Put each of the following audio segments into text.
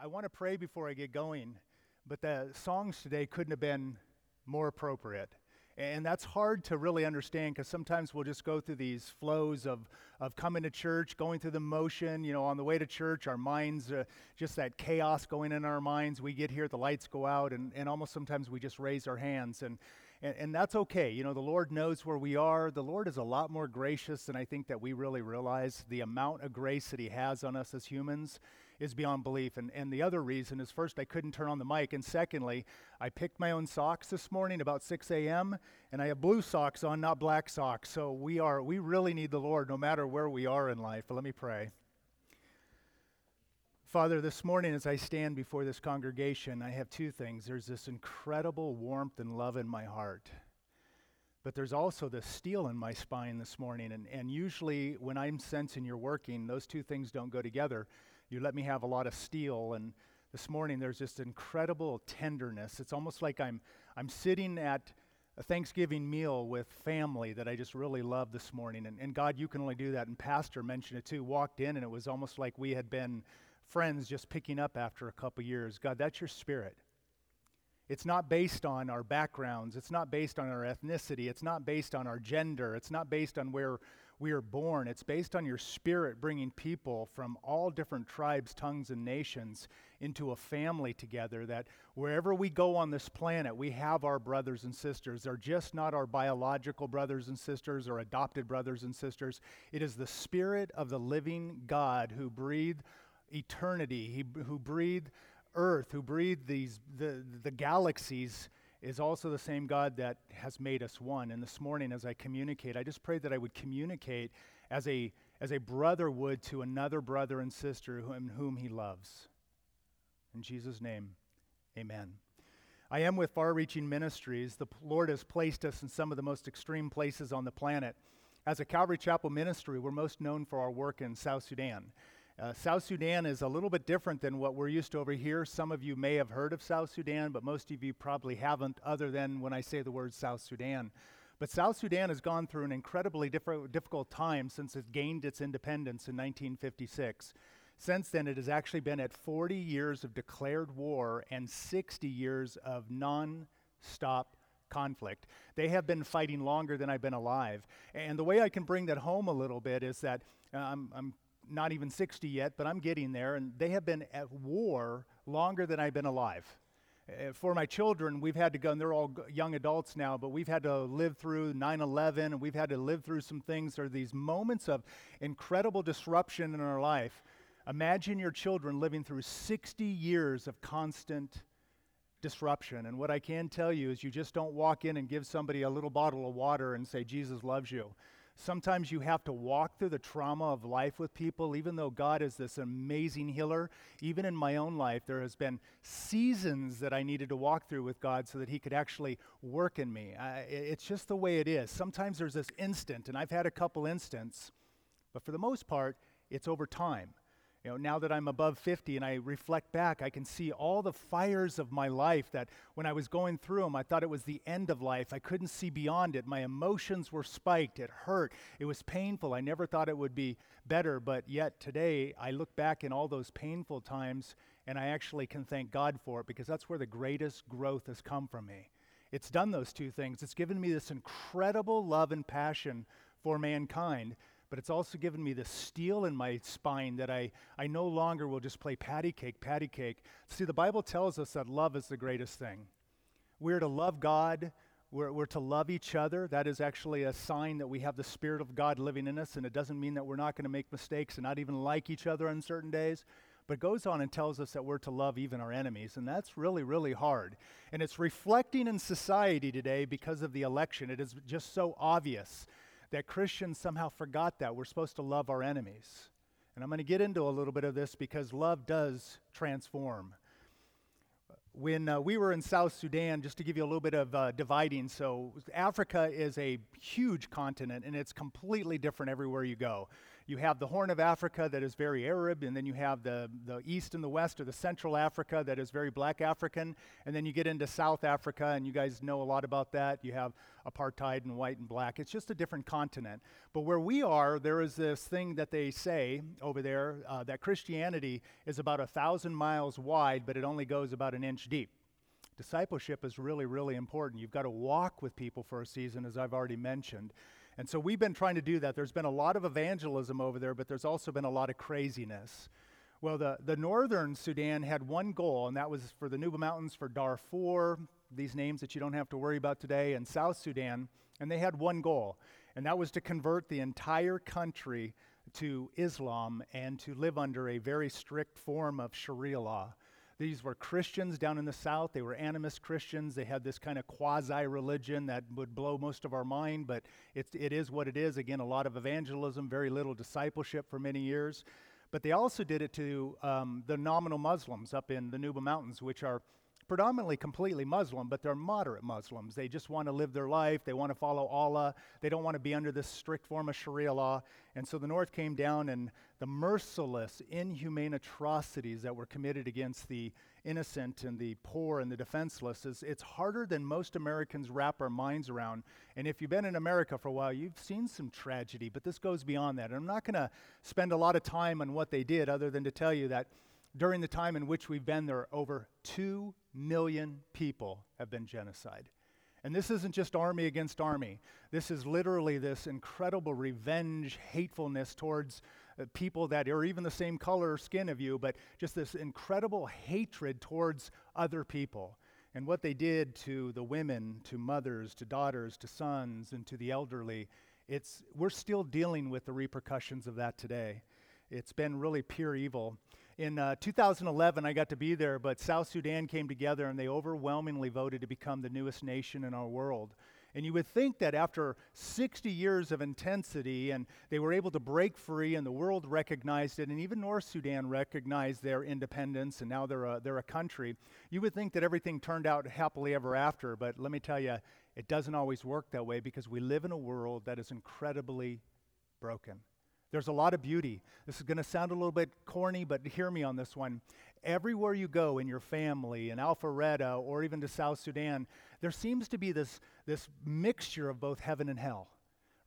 I want to pray before I get going, but the songs today couldn't have been more appropriate. And that's hard to really understand because sometimes we'll just go through these flows of, of coming to church, going through the motion. You know, on the way to church, our minds, uh, just that chaos going in our minds. We get here, the lights go out, and, and almost sometimes we just raise our hands. And, and, and that's okay. You know, the Lord knows where we are. The Lord is a lot more gracious than I think that we really realize. The amount of grace that He has on us as humans is beyond belief. And, and the other reason is first, I couldn't turn on the mic. And secondly, I picked my own socks this morning about 6 a.m., and I have blue socks on, not black socks. So we are, we really need the Lord no matter where we are in life. But let me pray. Father, this morning as I stand before this congregation, I have two things. There's this incredible warmth and love in my heart, but there's also this steel in my spine this morning. And, and usually, when I'm sensing you're working, those two things don't go together. You let me have a lot of steel, and this morning there's just incredible tenderness. It's almost like I'm, I'm sitting at a Thanksgiving meal with family that I just really love this morning. And, and God, you can only do that. And Pastor mentioned it too. Walked in, and it was almost like we had been friends just picking up after a couple years. God, that's your spirit. It's not based on our backgrounds. It's not based on our ethnicity. It's not based on our gender. It's not based on where we are born. It's based on your spirit bringing people from all different tribes, tongues, and nations into a family together. That wherever we go on this planet, we have our brothers and sisters. They're just not our biological brothers and sisters or adopted brothers and sisters. It is the spirit of the living God who breathed eternity, he, who breathed earth, who breathed these, the, the galaxies, is also the same God that has made us one. And this morning, as I communicate, I just prayed that I would communicate as a, as a brother would to another brother and sister whom, whom he loves. In Jesus' name, amen. I am with Far Reaching Ministries. The Lord has placed us in some of the most extreme places on the planet. As a Calvary Chapel ministry, we're most known for our work in South Sudan. Uh, South Sudan is a little bit different than what we're used to over here. Some of you may have heard of South Sudan, but most of you probably haven't, other than when I say the word South Sudan. But South Sudan has gone through an incredibly diff- difficult time since it gained its independence in 1956. Since then, it has actually been at 40 years of declared war and 60 years of non stop conflict. They have been fighting longer than I've been alive. And the way I can bring that home a little bit is that uh, I'm, I'm not even 60 yet, but I'm getting there. And they have been at war longer than I've been alive. Uh, for my children, we've had to go, and they're all young adults now, but we've had to live through 9 11, and we've had to live through some things. There are these moments of incredible disruption in our life. Imagine your children living through 60 years of constant disruption. And what I can tell you is you just don't walk in and give somebody a little bottle of water and say, Jesus loves you. Sometimes you have to walk through the trauma of life with people, even though God is this amazing healer. Even in my own life, there has been seasons that I needed to walk through with God so that He could actually work in me. I, it's just the way it is. Sometimes there's this instant, and I've had a couple instants, but for the most part, it's over time. You know, now that I'm above 50 and I reflect back, I can see all the fires of my life that when I was going through them, I thought it was the end of life. I couldn't see beyond it. My emotions were spiked. It hurt. It was painful. I never thought it would be better, but yet today I look back in all those painful times and I actually can thank God for it because that's where the greatest growth has come from me. It's done those two things. It's given me this incredible love and passion for mankind but it's also given me the steel in my spine that I, I no longer will just play patty cake, patty cake. See, the Bible tells us that love is the greatest thing. We're to love God, we're, we're to love each other. That is actually a sign that we have the Spirit of God living in us, and it doesn't mean that we're not going to make mistakes and not even like each other on certain days. But goes on and tells us that we're to love even our enemies, and that's really, really hard. And it's reflecting in society today because of the election. It is just so obvious that Christians somehow forgot that. We're supposed to love our enemies. And I'm going to get into a little bit of this because love does transform. When uh, we were in South Sudan, just to give you a little bit of uh, dividing, so Africa is a huge continent and it's completely different everywhere you go. You have the Horn of Africa that is very Arab, and then you have the, the East and the West, or the Central Africa that is very black African, and then you get into South Africa, and you guys know a lot about that. You have apartheid and white and black. It's just a different continent. But where we are, there is this thing that they say over there uh, that Christianity is about a thousand miles wide, but it only goes about an inch deep. Discipleship is really, really important. You've got to walk with people for a season, as I've already mentioned. And so we've been trying to do that. There's been a lot of evangelism over there, but there's also been a lot of craziness. Well, the, the northern Sudan had one goal, and that was for the Nuba Mountains, for Darfur, these names that you don't have to worry about today, and South Sudan. And they had one goal, and that was to convert the entire country to Islam and to live under a very strict form of Sharia law. These were Christians down in the South. They were animist Christians. They had this kind of quasi religion that would blow most of our mind, but it, it is what it is. Again, a lot of evangelism, very little discipleship for many years. But they also did it to um, the nominal Muslims up in the Nuba Mountains, which are predominantly completely Muslim, but they're moderate Muslims. They just want to live their life. They want to follow Allah. They don't want to be under this strict form of Sharia law. And so the North came down, and the merciless, inhumane atrocities that were committed against the innocent and the poor and the defenseless is it's harder than most Americans wrap our minds around. And if you've been in America for a while, you've seen some tragedy, but this goes beyond that. And I'm not going to spend a lot of time on what they did other than to tell you that during the time in which we've been there, over 2 million people have been genocide. And this isn't just army against army. This is literally this incredible revenge, hatefulness towards uh, people that are even the same color or skin of you, but just this incredible hatred towards other people. And what they did to the women, to mothers, to daughters, to sons, and to the elderly, it's, we're still dealing with the repercussions of that today. It's been really pure evil. In uh, 2011, I got to be there, but South Sudan came together and they overwhelmingly voted to become the newest nation in our world. And you would think that after 60 years of intensity, and they were able to break free, and the world recognized it, and even North Sudan recognized their independence, and now they're a, they're a country, you would think that everything turned out happily ever after. But let me tell you, it doesn't always work that way because we live in a world that is incredibly broken. There's a lot of beauty. This is going to sound a little bit corny, but hear me on this one. Everywhere you go in your family, in Alpharetta, or even to South Sudan, there seems to be this, this mixture of both heaven and hell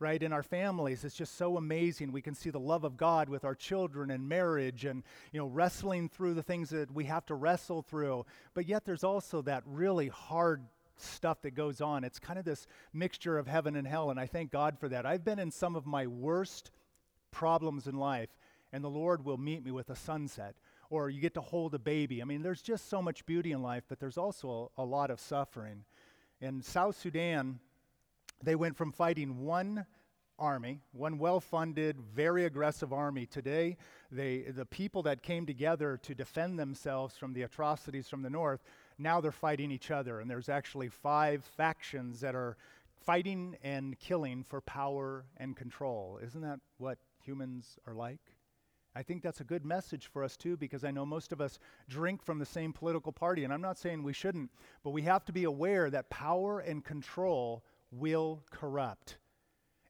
right? In our families it's just so amazing. We can see the love of god with our children and marriage and you know wrestling through the things that we have to wrestle through. But yet there's also that really hard stuff that goes on. It's kind of this mixture of heaven and hell and i thank god for that. I've been in some of my worst problems in life, and the Lord will meet me with a sunset. Or you get to hold a baby. I mean, there's just so much beauty in life, but there's also a, a lot of suffering. In South Sudan, they went from fighting one army, one well funded, very aggressive army. Today, they, the people that came together to defend themselves from the atrocities from the north, now they're fighting each other. And there's actually five factions that are fighting and killing for power and control. Isn't that what humans are like. I think that's a good message for us too, because I know most of us drink from the same political party, and I'm not saying we shouldn't, but we have to be aware that power and control will corrupt.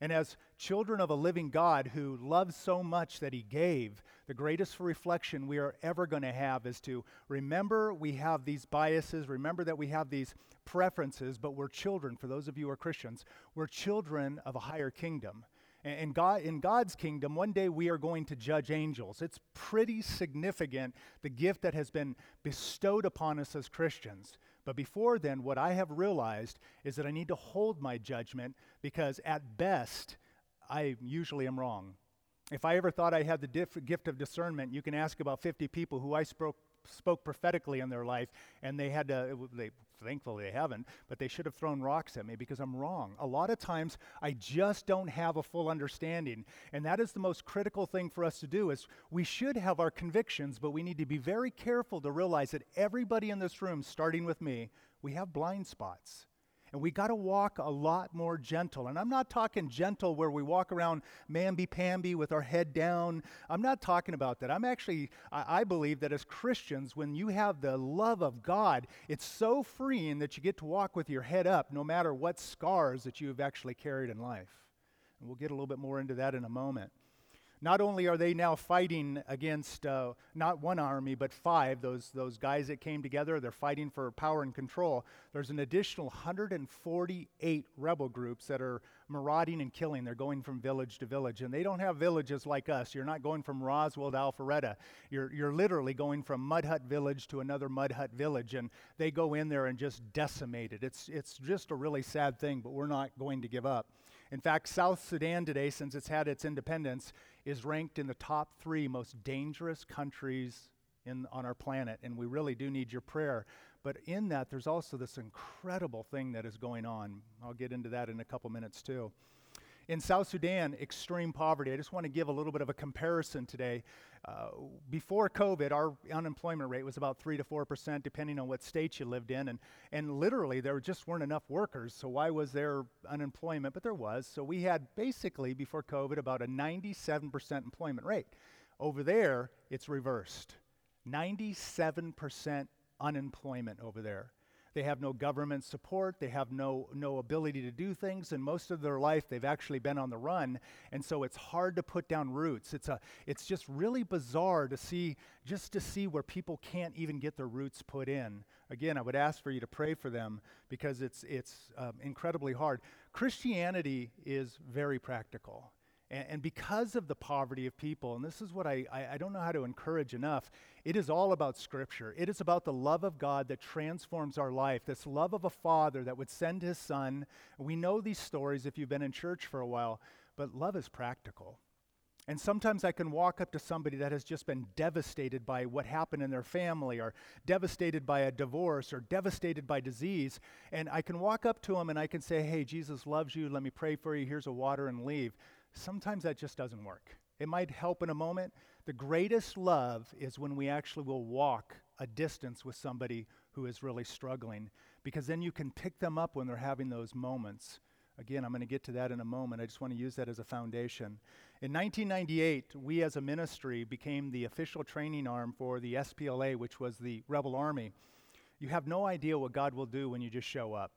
And as children of a living God who loves so much that he gave, the greatest reflection we are ever going to have is to remember we have these biases, remember that we have these preferences, but we're children, for those of you who are Christians, we're children of a higher kingdom. And God, in God's kingdom, one day we are going to judge angels. It's pretty significant, the gift that has been bestowed upon us as Christians. But before then, what I have realized is that I need to hold my judgment because at best, I usually am wrong. If I ever thought I had the gift of discernment, you can ask about 50 people who I spoke, spoke prophetically in their life, and they had to, they Thankfully, they haven't, but they should have thrown rocks at me because I'm wrong. A lot of times, I just don't have a full understanding. And that is the most critical thing for us to do is we should have our convictions, but we need to be very careful to realize that everybody in this room, starting with me, we have blind spots. And we got to walk a lot more gentle. And I'm not talking gentle where we walk around mamby pamby with our head down. I'm not talking about that. I'm actually, I, I, believe that as Christians, when you have the love of God, it's so freeing that you get to walk with your head up no matter what scars that you've actually carried in life. And we'll get a little bit more into that in a moment. Not only are they now fighting against uh, not one army, but five, those, those guys that came together, they're fighting for power and control. There's an additional 148 rebel groups that are marauding and killing. They're going from village to village. And they don't have villages like us. You're not going from Roswell to Alpharetta. You're, you're literally going from Mud Hut village to another Mud Hut village. And they go in there and just decimate it. It's, it's just a really sad thing, but we're not going to give up. In fact, South Sudan today, since it's had its independence, is ranked in the top three most dangerous countries in, on our planet, and we really do need your prayer. But in that, there's also this incredible thing that is going on. I'll get into that in a couple minutes, too. In South Sudan, extreme poverty. I just want to give a little bit of a comparison today. Uh, before COVID, our unemployment rate was about 3 to 4%, depending on what state you lived in. And, and literally, there just weren't enough workers. So, why was there unemployment? But there was. So, we had basically, before COVID, about a 97% employment rate. Over there, it's reversed 97% unemployment over there. They have no government support. They have no, no ability to do things. And most of their life, they've actually been on the run. And so it's hard to put down roots. It's, a, it's just really bizarre to see, just to see where people can't even get their roots put in. Again, I would ask for you to pray for them because it's, it's um, incredibly hard. Christianity is very practical. And, and, because of the poverty of people, and this is what I, I, I don't know how to encourage enough, it is all about Scripture. It is about the love of God that transforms our life, this love of a father that would send his son. We know these stories if you've been in church for a while, but love is practical. And sometimes I can walk up to somebody that has just been devastated by what happened in their family, or devastated by a divorce, or devastated by disease. And I can walk up to them and I can say, Hey, Jesus loves you. Let me pray for you. Here's a water and leave. Sometimes that just doesn't work. It might help in a moment. The greatest love is when we actually will walk a distance with somebody who is really struggling, because then you can pick them up when they're having those moments. Again, I'm going to get to that in a moment. I just want to use that as a foundation. In 1998, we as a ministry became the official training arm for the SPLA, which was the rebel army. You have no idea what God will do when you just show up.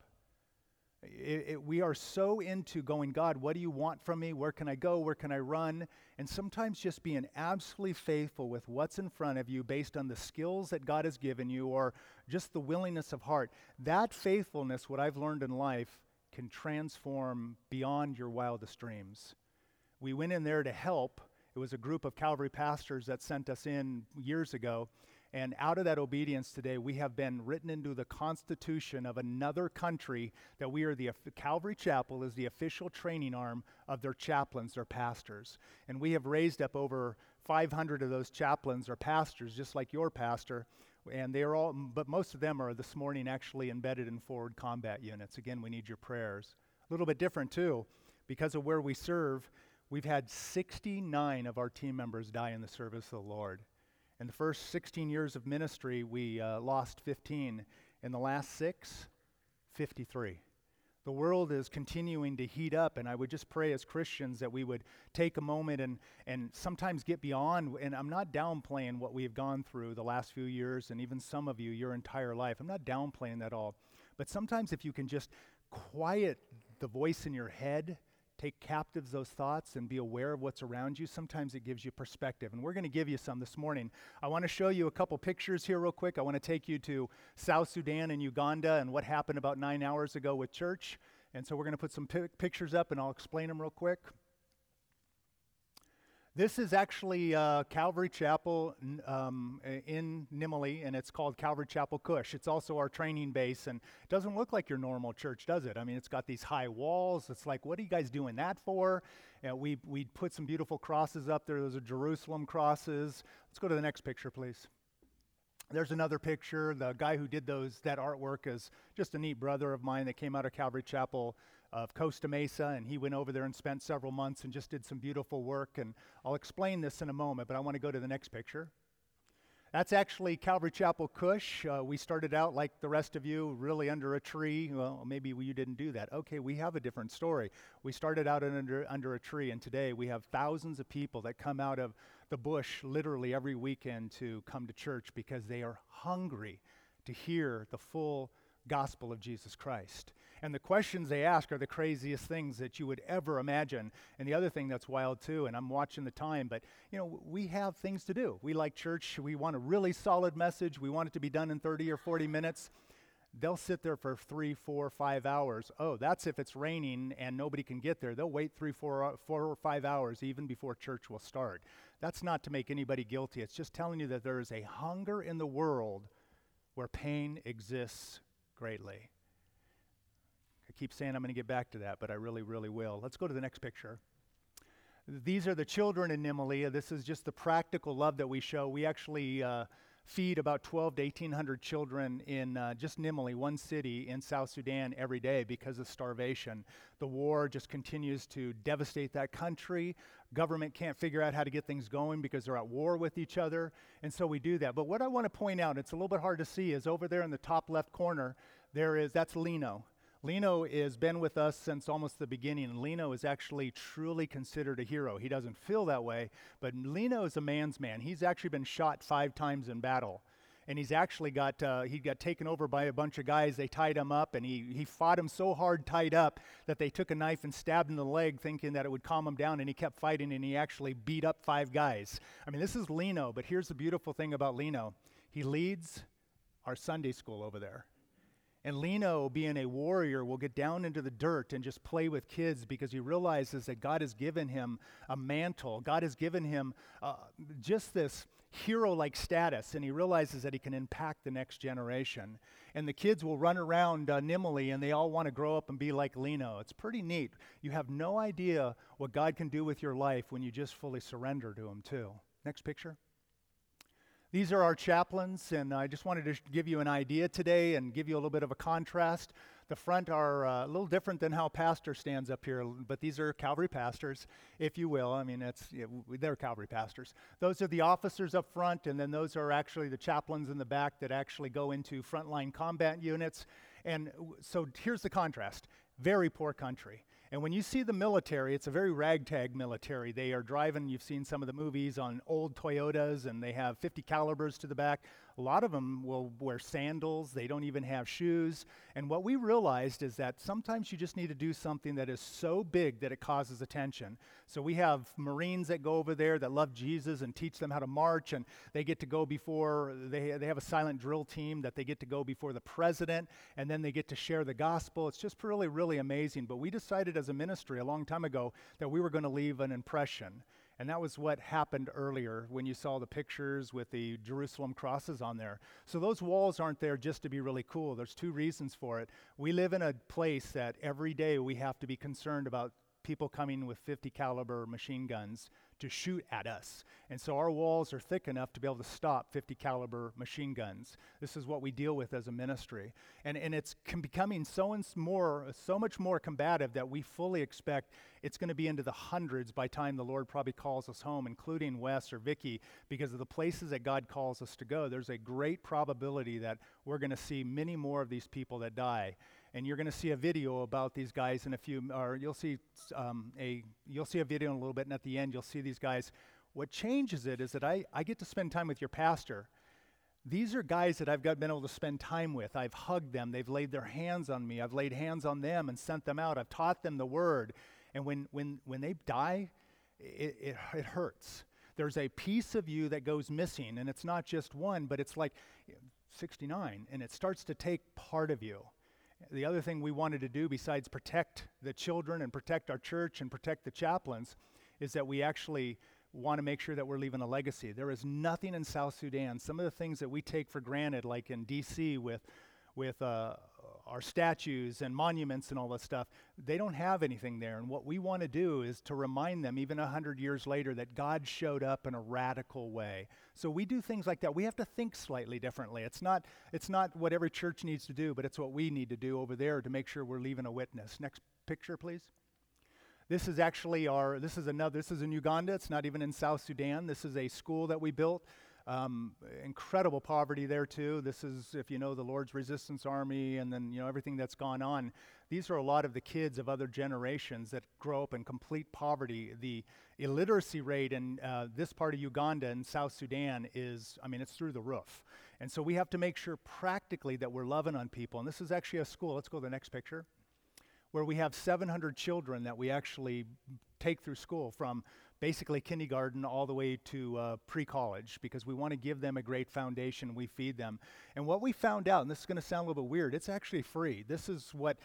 It, it, we are so into going, God, what do you want from me? Where can I go? Where can I run? And sometimes just being absolutely faithful with what's in front of you based on the skills that God has given you or just the willingness of heart. That faithfulness, what I've learned in life, can transform beyond your wildest dreams. We went in there to help. It was a group of Calvary pastors that sent us in years ago. And out of that obedience today, we have been written into the constitution of another country that we are the Calvary Chapel is the official training arm of their chaplains, their pastors. And we have raised up over 500 of those chaplains or pastors, just like your pastor. And they are all, but most of them are this morning actually embedded in forward combat units. Again, we need your prayers. A little bit different too, because of where we serve. We've had 69 of our team members die in the service of the Lord. In the first 16 years of ministry, we uh, lost 15. In the last six, 53. The world is continuing to heat up, and I would just pray as Christians that we would take a moment and, and sometimes get beyond. And I'm not downplaying what we have gone through the last few years, and even some of you, your entire life. I'm not downplaying that all. But sometimes if you can just quiet the voice in your head take captives those thoughts and be aware of what's around you, sometimes it gives you perspective. And we're going to give you some this morning. I want to show you a couple pictures here, real quick. I want to take you to South Sudan and Uganda and what happened about nine hours ago with church. And so we're going to put some pictures up and I'll explain them real quick. This is actually uh, Calvary Chapel um, in Nimule, and it's called Calvary Chapel Cush. It's also our training base, and it doesn't look like your normal church, does it? I mean, it's got these high walls. It's like, what are you guys doing that for? We, we put some beautiful crosses up there. Those are Jerusalem crosses. Let's go to the next picture, please. There's another picture. The guy who did those that artwork is just a neat brother of mine that came out of Calvary Chapel of Costa Mesa, and he went over there and spent several months and just did some beautiful work. And I'll explain this in a moment, but I want to go to the next picture. That's actually Calvary Chapel Cush. Uh, we started out like the rest of you, really under a tree. Well, maybe you didn't do that. Okay, we have a different story. We started out under, under a tree, and today we have thousands of people that come out of the bush literally every weekend to come to church because they are hungry to hear the full gospel of Jesus Christ. And the questions they ask are the craziest things that you would ever imagine. And the other thing that's wild too, and I'm watching the time, but you know, we have things to do. We like church. We want a really solid message. We want it to be done in 30 or 40 minutes. They'll sit there for three, four, five hours. Oh, that's if it's raining and nobody can get there. They'll wait three, four, uh, four or five hours even before church will start. That's not to make anybody guilty. It's just telling you that there is a hunger in the world where pain exists greatly. Keep saying I'm going to get back to that, but I really, really will. Let's go to the next picture. These are the children in Nimule. This is just the practical love that we show. We actually uh, feed about 12 to 1,800 children in uh, just Nimule, one city in South Sudan, every day because of starvation. The war just continues to devastate that country. Government can't figure out how to get things going because they're at war with each other. And so we do that. But what I want to point out, it's a little bit hard to see, is over there in the top left corner, there is, that's Lino. Lino has been with us since almost the beginning. Lino is actually truly considered a hero. He doesn't feel that way, but Lino is a man's man. He's actually been shot five times in battle. And he's actually got, uh, he got taken over by a bunch of guys. They tied him up, and he, he fought him so hard tied up that they took a knife and stabbed him in the leg, thinking that it would calm him down. And he kept fighting, and he actually beat up five guys. I mean, this is Lino, but here's the beautiful thing about Lino he leads our Sunday school over there. And Lino, being a warrior, will get down into the dirt and just play with kids because he realizes that God has given him a mantle. God has given him uh, just this hero like status, and he realizes that he can impact the next generation. And the kids will run around uh, Nimule and they all want to grow up and be like Lino. It's pretty neat. You have no idea what God can do with your life when you just fully surrender to Him, too. Next picture. These are our chaplains, and I just wanted to give you an idea today and give you a little bit of a contrast. The front are uh, a little different than how pastor stands up here, but these are Calvary pastors, if you will. I mean, it's, they're Calvary pastors. Those are the officers up front, and then those are actually the chaplains in the back that actually go into frontline combat units. And so here's the contrast very poor country. And when you see the military, it's a very ragtag military. They are driving, you've seen some of the movies on old Toyotas, and they have 50 calibers to the back. A lot of them will wear sandals, they don't even have shoes. And what we realized is that sometimes you just need to do something that is so big that it causes attention. So we have Marines that go over there that love Jesus and teach them how to march, and they get to go before, they, they have a silent drill team that they get to go before the president, and then they get to share the gospel. It's just really, really amazing. But we decided as a ministry a long time ago that we were going to leave an impression. And that was what happened earlier when you saw the pictures with the Jerusalem crosses on there. So those walls aren't there just to be really cool. There's two reasons for it. We live in a place that every day we have to be concerned about people coming with 50 caliber machine guns to shoot at us. And so our walls are thick enough to be able to stop 50 caliber machine guns. This is what we deal with as a ministry. And, and it's com- becoming so, more, so much more combative that we fully expect it's going to be into the hundreds by time the Lord probably calls us home, including Wes or Vicky, because of the places that God calls us to go. There's a great probability that we're going to see many more of these people that die and you're going to see a video about these guys in a few, or you'll see um, a you'll see a video in a little bit, and at the end you'll see these guys. What changes it is that I, I get to spend time with your pastor. These are guys that I've got, been able to spend time with. I've hugged them. They've laid their hands on me. I've laid hands on them and sent them out. I've taught them the word. And when, when, when they die, it, it, it hurts. There's a piece of you that goes missing, and it's not just one, but it's like 69, and it starts to take part of you. The other thing we wanted to do, besides protect the children and protect our church and protect the chaplains, is that we actually want to make sure that we're leaving a legacy. There is nothing in South Sudan. Some of the things that we take for granted, like in D.C. with with uh, our statues and monuments and all that stuff, they don't have anything there. And what we want to do is to remind them, even 100 years later, that God showed up in a radical way. So we do things like that. We have to think slightly differently. It's not, it's not what every church needs to do, but it's what we need to do over there to make sure we're leaving a witness. Next picture, please. This is actually our, this is another, this is in Uganda. It's not even in South Sudan. This is a school that we built um, incredible poverty there too. This is, if you know, the Lord's Resistance Army, and then you know everything that's gone on. These are a lot of the kids of other generations that grow up in complete poverty. The illiteracy rate in uh, this part of Uganda and South Sudan is, I mean, it's through the roof. And so we have to make sure practically that we're loving on people. And this is actually a school. Let's go to the next picture. where we have 700 children that we actually take through school from basically kindergarten all the way to uh, pre college because we want to give them a great foundation. We feed them. And what we found out, and this is going to sound a little bit weird, it's actually free. This is what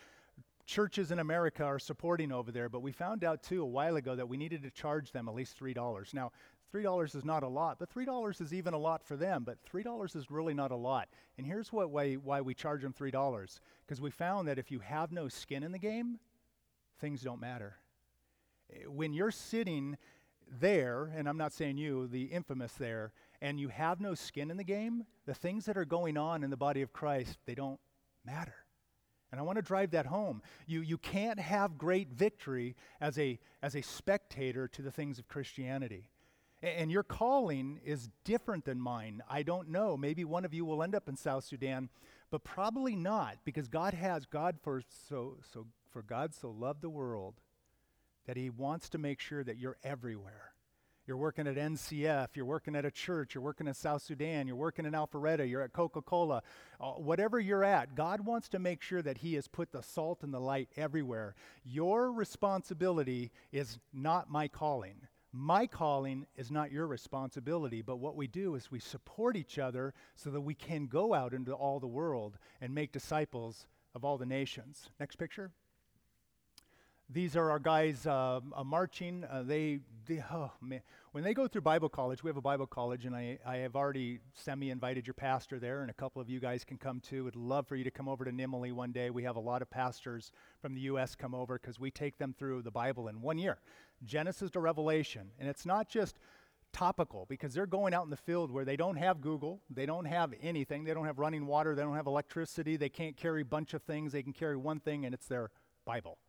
churches in America are supporting over there, but we found out too a while ago that we needed to charge them at least $3. Now, $3 is not a lot, but $3 is even a lot for them, but $3 is really not a lot. And here's what way, why we charge them $3 because we found that if you have no skin in the game, things don't matter. When you're sitting there, and I'm not saying you, the infamous there, and you have no skin in the game, the things that are going on in the body of Christ, they don't matter. And I want to drive that home. You, you can't have great victory as a, as a spectator to the things of Christianity. And your calling is different than mine. I don't know. Maybe one of you will end up in South Sudan, but probably not because God has God for so so for God so loved the world that he wants to make sure that you're everywhere. You're working at NCF, you're working at a church, you're working in South Sudan, you're working in Alpharetta, you're at Coca Cola, uh, whatever you're at, God wants to make sure that He has put the salt and the light everywhere. Your responsibility is not my calling. My calling is not your responsibility, but what we do is we support each other so that we can go out into all the world and make disciples of all the nations. Next picture. These are our guys uh, uh, marching. Uh, they, they oh, when they go through Bible college, we have a Bible college, and I, I have already semi invited your pastor there, and a couple of you guys can come too. Would love for you to come over to Nimule one day. We have a lot of pastors from the U.S. come over because we take them through the Bible in one year. Genesis to Revelation. And it's not just topical because they're going out in the field where they don't have Google, they don't have anything, they don't have running water, they don't have electricity, they can't carry a bunch of things, they can carry one thing, and it's their Bible.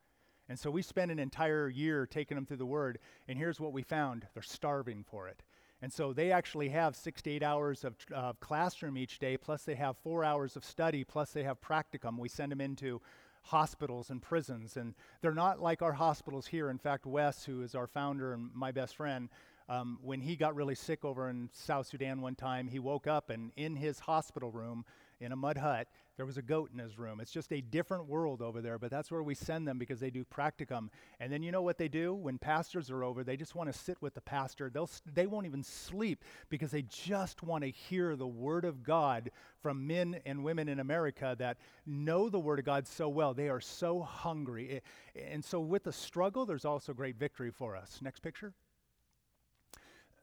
And so we spent an entire year taking them through the Word, and here's what we found they're starving for it. And so they actually have six to eight hours of uh, classroom each day, plus they have four hours of study, plus they have practicum. We send them into hospitals and prisons. And they're not like our hospitals here. In fact, Wes, who is our founder and my best friend, um, when he got really sick over in South Sudan one time, he woke up and in his hospital room, in a mud hut, there was a goat in his room. It's just a different world over there, but that's where we send them because they do practicum. And then you know what they do? When pastors are over, they just want to sit with the pastor. They'll, they won't even sleep because they just want to hear the Word of God from men and women in America that know the Word of God so well. They are so hungry. And so with the struggle, there's also great victory for us. Next picture.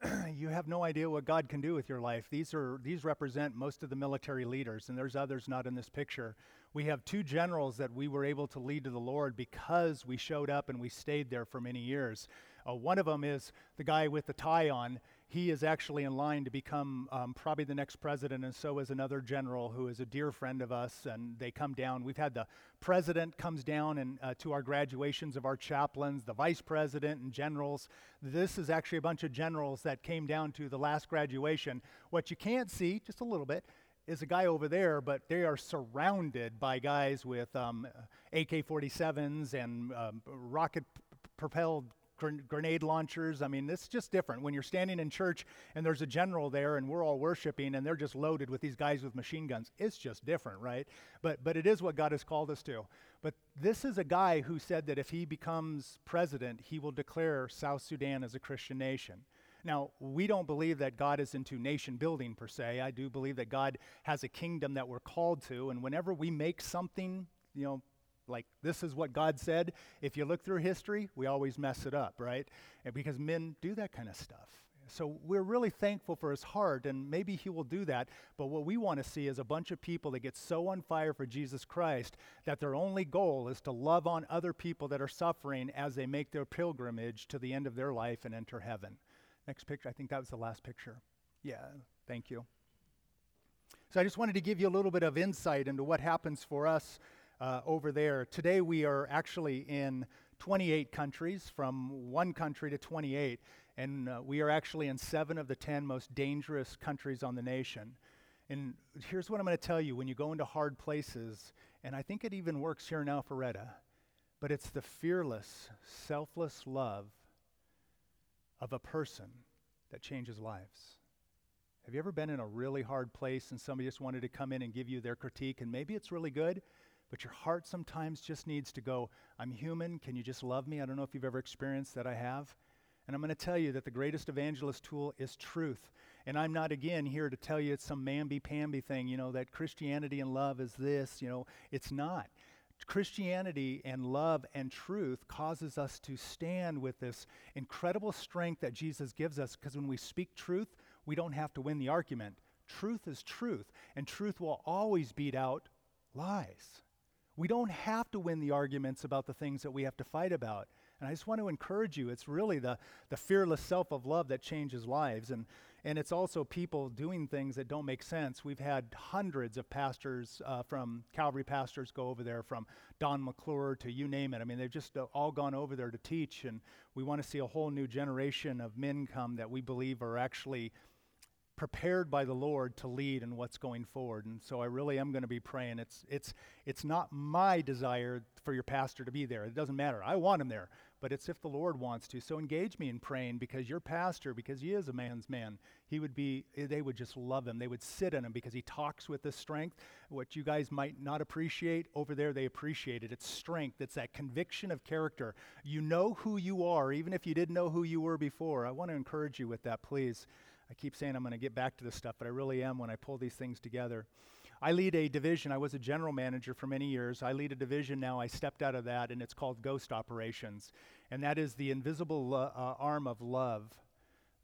you have no idea what God can do with your life. These are these represent most of the military leaders, and there's others not in this picture. We have two generals that we were able to lead to the Lord because we showed up and we stayed there for many years. Uh, one of them is the guy with the tie on he is actually in line to become um, probably the next president, and so is another general who is a dear friend of us, and they come down. We've had the president comes down and uh, to our graduations of our chaplains, the vice president and generals. This is actually a bunch of generals that came down to the last graduation. What you can't see, just a little bit, is a guy over there, but they are surrounded by guys with um, AK 47s and um, rocket propelled grenade launchers. I mean, it's just different. When you're standing in church and there's a general there and we're all worshiping and they're just loaded with these guys with machine guns, it's just different, right? But, but it is what God has called us to. But this is a guy who said that if he becomes president, he will declare South Sudan as a Christian nation. Now, we don't believe that God is into nation building per se. I do believe that God has a kingdom that we're called to, and whenever we make something, you know, like this is what God said. If you look through history, we always mess it up, right? And because men do that kind of stuff. So we're really thankful for his heart, and maybe he will do that. But what we want to see is a bunch of people that get so on fire for Jesus Christ that their only goal is to love on other people that are suffering as they make their pilgrimage to the end of their life and enter heaven. Next picture. I think that was the last picture. Yeah, thank you. So I just wanted to give you a little bit of insight into what happens for us uh, over there. Today we are actually in 28 countries, from one country to 28, and uh, we are actually in seven of the 10 most dangerous countries on the nation. And here's what I'm going to tell you when you go into hard places, and I think it even works here in Alpharetta, but it's the fearless, selfless love of a person that changes lives. Have you ever been in a really hard place and somebody just wanted to come in and give you their critique, and maybe it's really good, but your heart sometimes just needs to go, I'm human. Can you just love me? I don't know if you've ever experienced that I have. And I'm going to tell you that the greatest evangelist tool is truth. And I'm not, again, here to tell you it's some mamby pamby thing, you know, that Christianity and love is this, you know, it's not. Christianity and love and truth causes us to stand with this incredible strength that Jesus gives us because when we speak truth, we don't have to win the argument. Truth is truth, and truth will always beat out lies. We don't have to win the arguments about the things that we have to fight about. And I just want to encourage you, it's really the, the fearless self of love that changes lives. And, and it's also people doing things that don't make sense. We've had hundreds of pastors uh, from Calvary pastors go over there, from Don McClure to you name it. I mean, they've just uh, all gone over there to teach. And we want to see a whole new generation of men come that we believe are actually prepared by the Lord to lead in what's going forward. And so I really am going to be praying. It's, it's, it's not my desire for your pastor to be there. It doesn't matter. I want him there but it's if the Lord wants to. So engage me in praying because your pastor, because he is a man's man, he would be, they would just love him. They would sit in him because he talks with this strength. What you guys might not appreciate, over there they appreciate it. It's strength, it's that conviction of character. You know who you are, even if you didn't know who you were before. I want to encourage you with that, please. I keep saying I'm going to get back to this stuff, but I really am when I pull these things together. I lead a division. I was a general manager for many years. I lead a division now. I stepped out of that, and it's called Ghost Operations. And that is the invisible lo- uh, arm of love,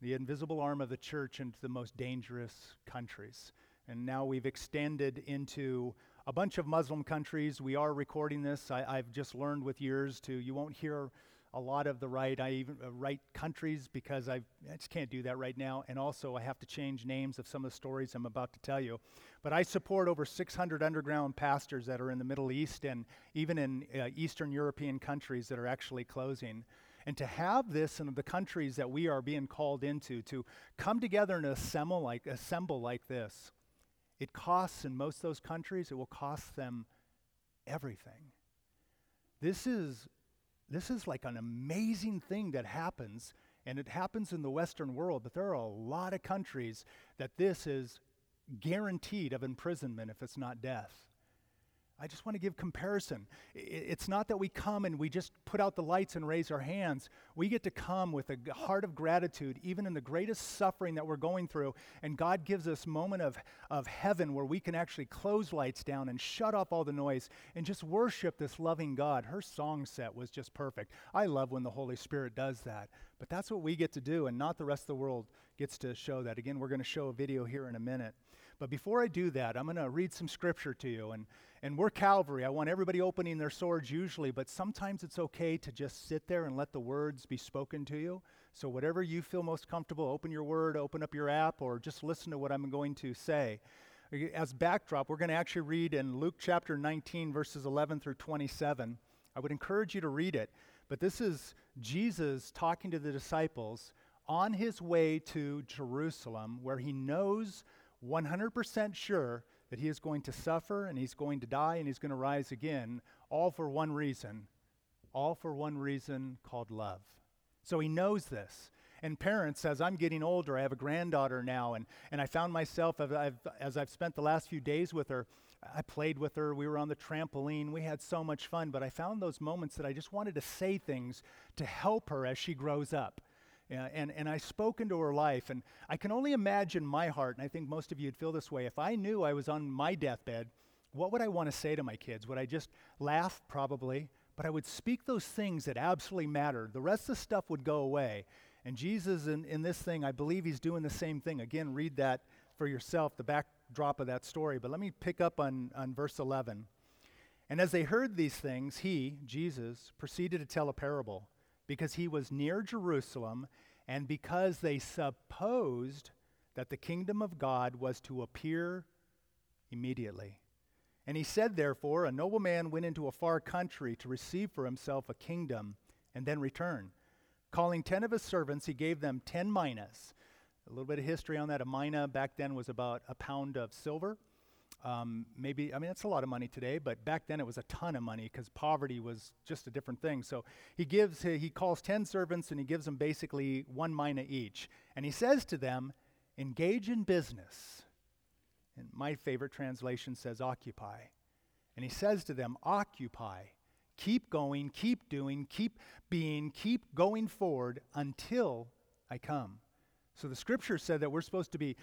the invisible arm of the church into the most dangerous countries. And now we've extended into a bunch of Muslim countries. We are recording this. I, have just learned with years to, you won't hear a lot of the right, I even uh, right countries because I've, I just can't do that right now. And also, I have to change names of some of the stories I'm about to tell you. But I support over 600 underground pastors that are in the Middle East and even in uh, Eastern European countries that are actually closing. And to have this in the countries that we are being called into, to come together and assemble like, assemble like this, it costs in most of those countries, it will cost them everything. This is this is like an amazing thing that happens, and it happens in the Western world, but there are a lot of countries that this is guaranteed of imprisonment if it's not death. I just want to give comparison. It's not that we come and we just put out the lights and raise our hands. We get to come with a heart of gratitude, even in the greatest suffering that we're going through. And God gives us moment of, of heaven where we can actually close lights down and shut off all the noise and just worship this loving God. Her song set was just perfect. I love when the Holy Spirit does that. But that's what we get to do, and not the rest of the world gets to show that. Again, we're going to show a video here in a minute. But before I do that, I'm going to read some scripture to you. And, and we're Calvary. I want everybody opening their swords usually, but sometimes it's okay to just sit there and let the words be spoken to you. So, whatever you feel most comfortable, open your word, open up your app, or just listen to what I'm going to say. As backdrop, we're going to actually read in Luke chapter 19, verses 11 through 27. I would encourage you to read it. But this is Jesus talking to the disciples on his way to Jerusalem, where he knows 100% sure that he is going to suffer and he's going to die and he's going to rise again, all for one reason, all for one reason called love. So he knows this. And parents, as I'm getting older, I have a granddaughter now, and, and I found myself, as I've, as I've spent the last few days with her, I played with her. We were on the trampoline. We had so much fun. But I found those moments that I just wanted to say things to help her as she grows up. Yeah, and, and I spoke into her life, and I can only imagine my heart, and I think most of you would feel this way. If I knew I was on my deathbed, what would I want to say to my kids? Would I just laugh? Probably. But I would speak those things that absolutely mattered. The rest of the stuff would go away. And Jesus, in, in this thing, I believe he's doing the same thing. Again, read that for yourself, the backdrop of that story. But let me pick up on, on verse 11. And as they heard these things, he, Jesus, proceeded to tell a parable because he was near Jerusalem and because they supposed that the kingdom of God was to appear immediately. And he said, therefore, a nobleman went into a far country to receive for himself a kingdom and then return. Calling ten of his servants, he gave them ten minas. A little bit of history on that. A mina back then was about a pound of silver. Um, maybe, I mean, that's a lot of money today, but back then it was a ton of money because poverty was just a different thing. So he gives, he calls 10 servants and he gives them basically one mina each. And he says to them, engage in business. And my favorite translation says occupy. And he says to them, Occupy, keep going, keep doing, keep being, keep going forward until I come. So the scripture said that we're supposed to be,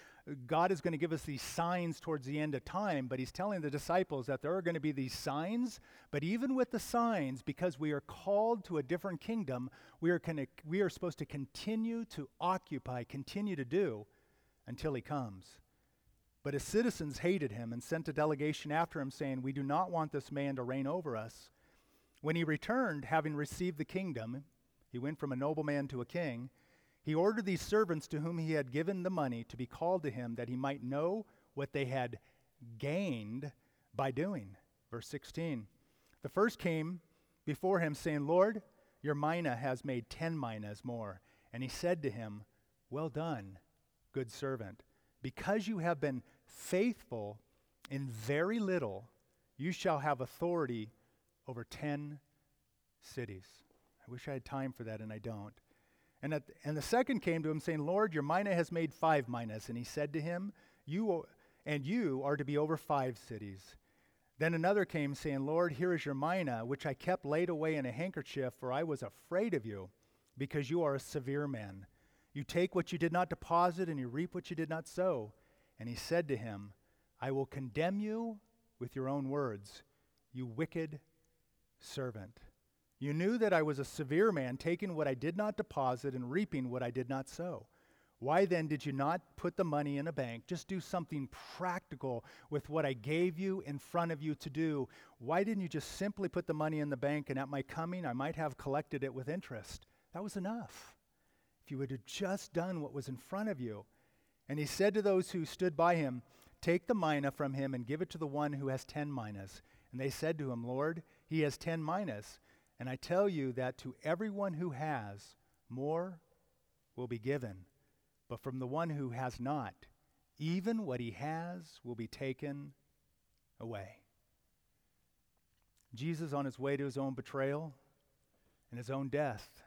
God is going to give us these signs towards the end of time, but he's telling the disciples that there are going to be these signs. But even with the signs, because we are called to a different kingdom, we are, to, we are supposed to continue to occupy, continue to do until he comes. But his citizens hated him and sent a delegation after him, saying, We do not want this man to reign over us. When he returned, having received the kingdom, he went from a nobleman to a king. He ordered these servants to whom he had given the money to be called to him that he might know what they had gained by doing. Verse 16. The first came before him, saying, Lord, your mina has made ten minas more. And he said to him, Well done, good servant. Because you have been faithful in very little, you shall have authority over ten cities. I wish I had time for that, and I don't. And, at, and the second came to him, saying, Lord, your mina has made five minas. And he said to him, You and you are to be over five cities. Then another came, saying, Lord, here is your mina, which I kept laid away in a handkerchief, for I was afraid of you, because you are a severe man. You take what you did not deposit, and you reap what you did not sow. And he said to him, I will condemn you with your own words, you wicked servant. You knew that I was a severe man, taking what I did not deposit and reaping what I did not sow. Why then did you not put the money in a bank? Just do something practical with what I gave you in front of you to do. Why didn't you just simply put the money in the bank and at my coming I might have collected it with interest? That was enough. If you would have just done what was in front of you. And he said to those who stood by him, Take the mina from him and give it to the one who has ten minas. And they said to him, Lord, he has ten minas. And I tell you that to everyone who has, more will be given. But from the one who has not, even what he has will be taken away. Jesus, on his way to his own betrayal and his own death,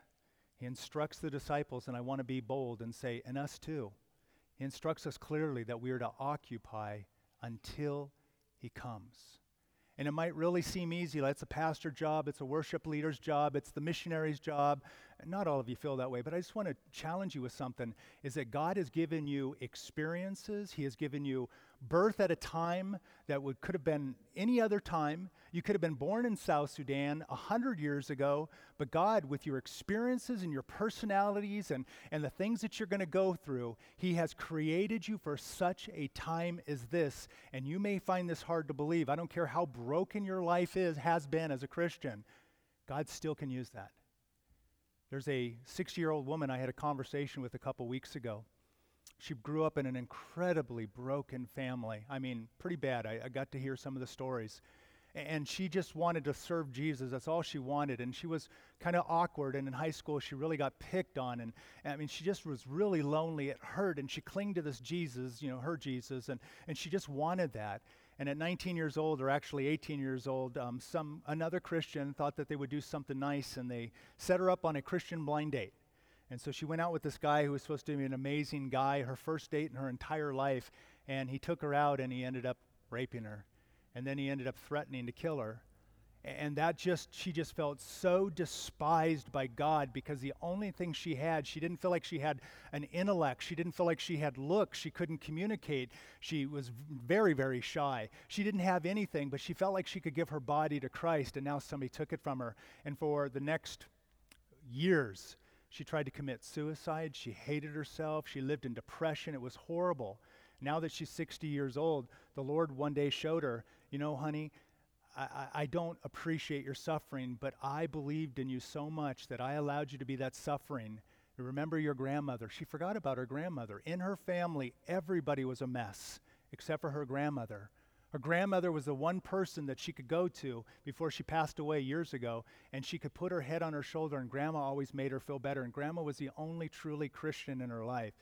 he instructs the disciples, and I want to be bold and say, and us too. He instructs us clearly that we are to occupy until he comes. And it might really seem easy. It's a pastor job, it's a worship leader's job, it's the missionary's job. Not all of you feel that way, but I just want to challenge you with something is that God has given you experiences, He has given you birth at a time that would, could have been any other time. You could have been born in South Sudan a hundred years ago, but God, with your experiences and your personalities and, and the things that you're going to go through, He has created you for such a time as this. And you may find this hard to believe. I don't care how broken your life is, has been as a Christian, God still can use that. There's a 60 year old woman I had a conversation with a couple weeks ago she grew up in an incredibly broken family. I mean, pretty bad. I, I, got to hear some of the stories. And she just wanted to serve Jesus. That's all she wanted. And she was kind of awkward. And in high school, she really got picked on. And, and I mean, she just was really lonely. It hurt. And she clung to this Jesus, you know, her Jesus. And, and she just wanted that. And at 19 years old, or actually 18 years old, um, some another Christian thought that they would do something nice, and they set her up on a Christian blind date. And so she went out with this guy who was supposed to be an amazing guy, her first date in her entire life. And he took her out and he ended up raping her. And then he ended up threatening to kill her. And that just, she just felt so despised by God because the only thing she had, she didn't feel like she had an intellect. She didn't feel like she had looks. She couldn't communicate. She was very, very shy. She didn't have anything, but she felt like she could give her body to Christ, and now somebody took it from her. And for the next years, she tried to commit suicide. She hated herself. She lived in depression. It was horrible. Now that she's 60 years old, the Lord one day showed her, you know, honey, I, I, don't appreciate your suffering, but I believed in you so much that I allowed you to be that suffering. Remember your grandmother. She forgot about her grandmother. In her family, everybody was a mess except for her grandmother. Her grandmother was the one person that she could go to before she passed away years ago, and she could put her head on her shoulder, and grandma always made her feel better. And grandma was the only truly Christian in her life.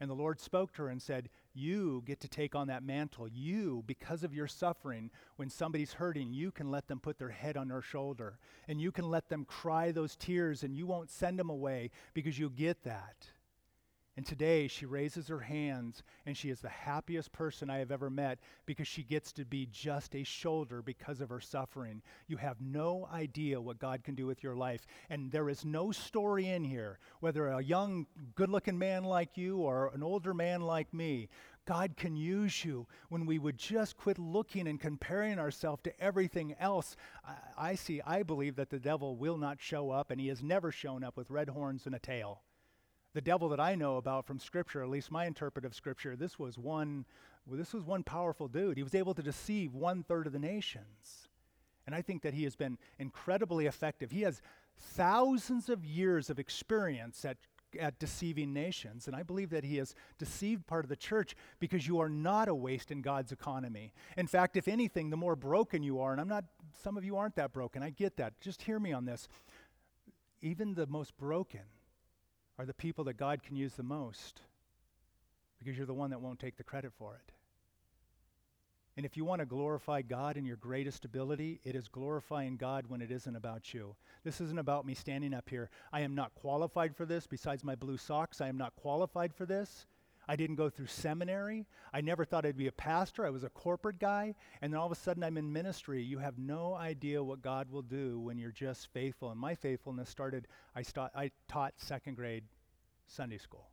And the Lord spoke to her and said, You get to take on that mantle. You, because of your suffering, when somebody's hurting, you can let them put their head on their shoulder. And you can let them cry those tears, and you won't send them away because you get that. And today she raises her hands and she is the happiest person I have ever met because she gets to be just a shoulder because of her suffering. You have no idea what God can do with your life. And there is no story in here, whether a young, good looking man like you or an older man like me. God can use you when we would just quit looking and comparing ourselves to everything else. I, I see, I believe that the devil will not show up, and he has never shown up with red horns and a tail the devil that I know about from Scripture, at least my interpretive Scripture, this was one, well, this was one powerful dude. He was able to deceive one third of the nations. And I think that he has been incredibly effective. He has thousands of years of experience at, at deceiving nations. And I believe that he has deceived part of the church because you are not a waste in God's economy. In fact, if anything, the more broken you are, and I'm not, some of you aren't that broken, I get that. Just hear me on this. Even the most broken are the people that God can use the most because you're the one that won't take the credit for it. And if you want to glorify God in your greatest ability, it is glorifying God when it isn't about you. This isn't about me standing up here. I am not qualified for this. Besides my blue socks, I am not qualified for this. I didn't go through seminary. I never thought I'd be a pastor. I was a corporate guy. And then all of a sudden I'm in ministry. You have no idea what God will do when you're just faithful. And my faithfulness started, I, st- I taught second grade Sunday school.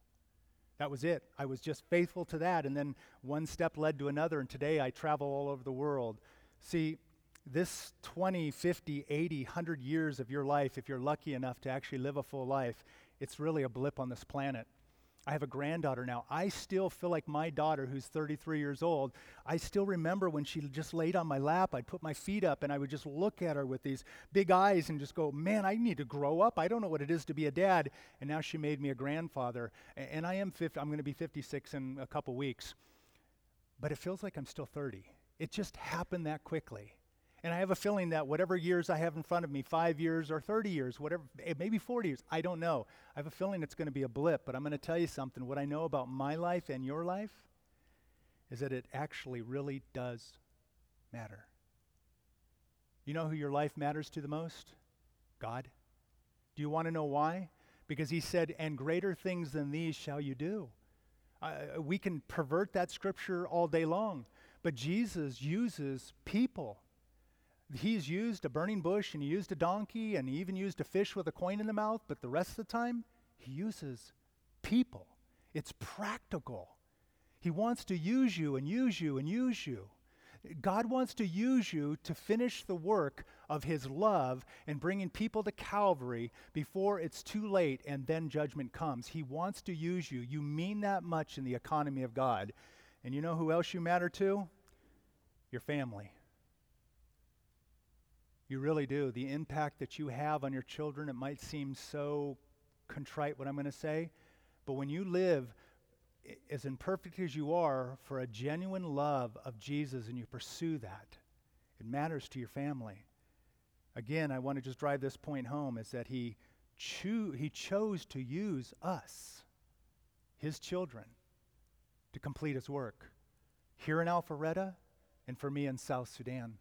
That was it. I was just faithful to that. And then one step led to another. And today I travel all over the world. See, this 20, 50, 80, 100 years of your life, if you're lucky enough to actually live a full life, it's really a blip on this planet. I have a granddaughter now. I still feel like my daughter, who's 33 years old, I still remember when she just laid on my lap. I'd put my feet up and I would just look at her with these big eyes and just go, Man, I need to grow up. I don't know what it is to be a dad. And now she made me a grandfather. And I am 50, I'm going to be 56 in a couple weeks. But it feels like I'm still 30. It just happened that quickly. And I have a feeling that whatever years I have in front of me, five years or 30 years, whatever, eh, maybe 40 years, I don't know. I have a feeling it's going to be a blip, but I'm going to tell you something. What I know about my life and your life is that it actually really does matter. You know who your life matters to the most? God. Do you want to know why? Because he said, And greater things than these shall you do. Uh, we can pervert that scripture all day long, but Jesus uses people he's used a burning bush and he used a donkey and he even used a fish with a coin in the mouth, but the rest of the time, he uses people. It's practical. He wants to use you and use you and use you. God wants to use you to finish the work of his love and bringing people to Calvary before it's too late and then judgment comes. He wants to use you. You mean that much in the economy of God. And you know who else you matter to? Your family. You really do. The impact that you have on your children, it might seem so contrite what I'm going to say, but when you live as imperfect as you are for a genuine love of Jesus and you pursue that, it matters to your family. Again, I want to just drive this point home is that he, he chose to use us, his children, to complete his work here in Alpharetta and for me in South Sudan.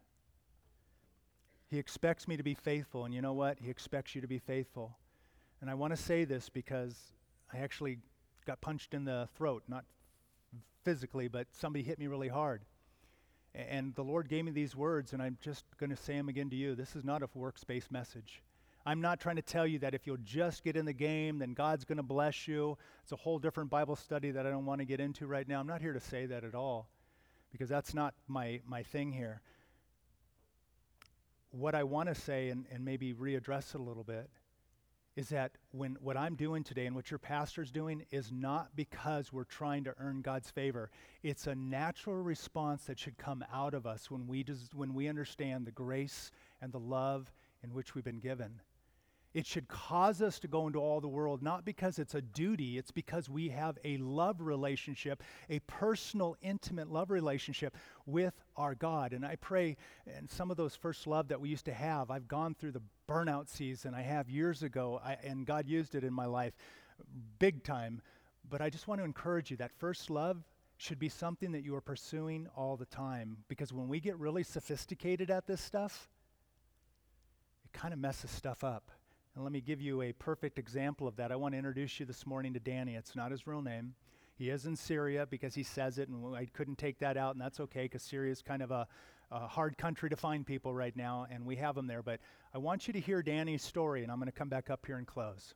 He expects me to be faithful, and you know what? He expects you to be faithful. And I want to say this because I actually got punched in the throat, not physically, but somebody hit me really hard. And the Lord gave me these words, and I'm just going to say them again to you. This is not a works-based message. I'm not trying to tell you that if you'll just get in the game, then God's going to bless you. It's a whole different Bible study that I don't want to get into right now. I'm not here to say that at all because that's not my, my thing here what I want to say and, and maybe readdress it a little bit is that when what I'm doing today and what your pastor's doing is not because we're trying to earn God's favor. It's a natural response that should come out of us when we, des- when we understand the grace and the love in which we've been given. It should cause us to go into all the world, not because it's a duty, it's because we have a love relationship, a personal, intimate love relationship with our God. And I pray, and some of those first love that we used to have, I've gone through the burnout season I have years ago, I, and God used it in my life big time. But I just want to encourage you that first love should be something that you are pursuing all the time. Because when we get really sophisticated at this stuff, it kind of messes stuff up. And let me give you a perfect example of that. I want to introduce you this morning to Danny. It's not his real name. He is in Syria because he says it, and I couldn't take that out, and that's okay because Syria is kind of a, a, hard country to find people right now, and we have them there. But I want you to hear Danny's story, and I'm going to come back up here and close.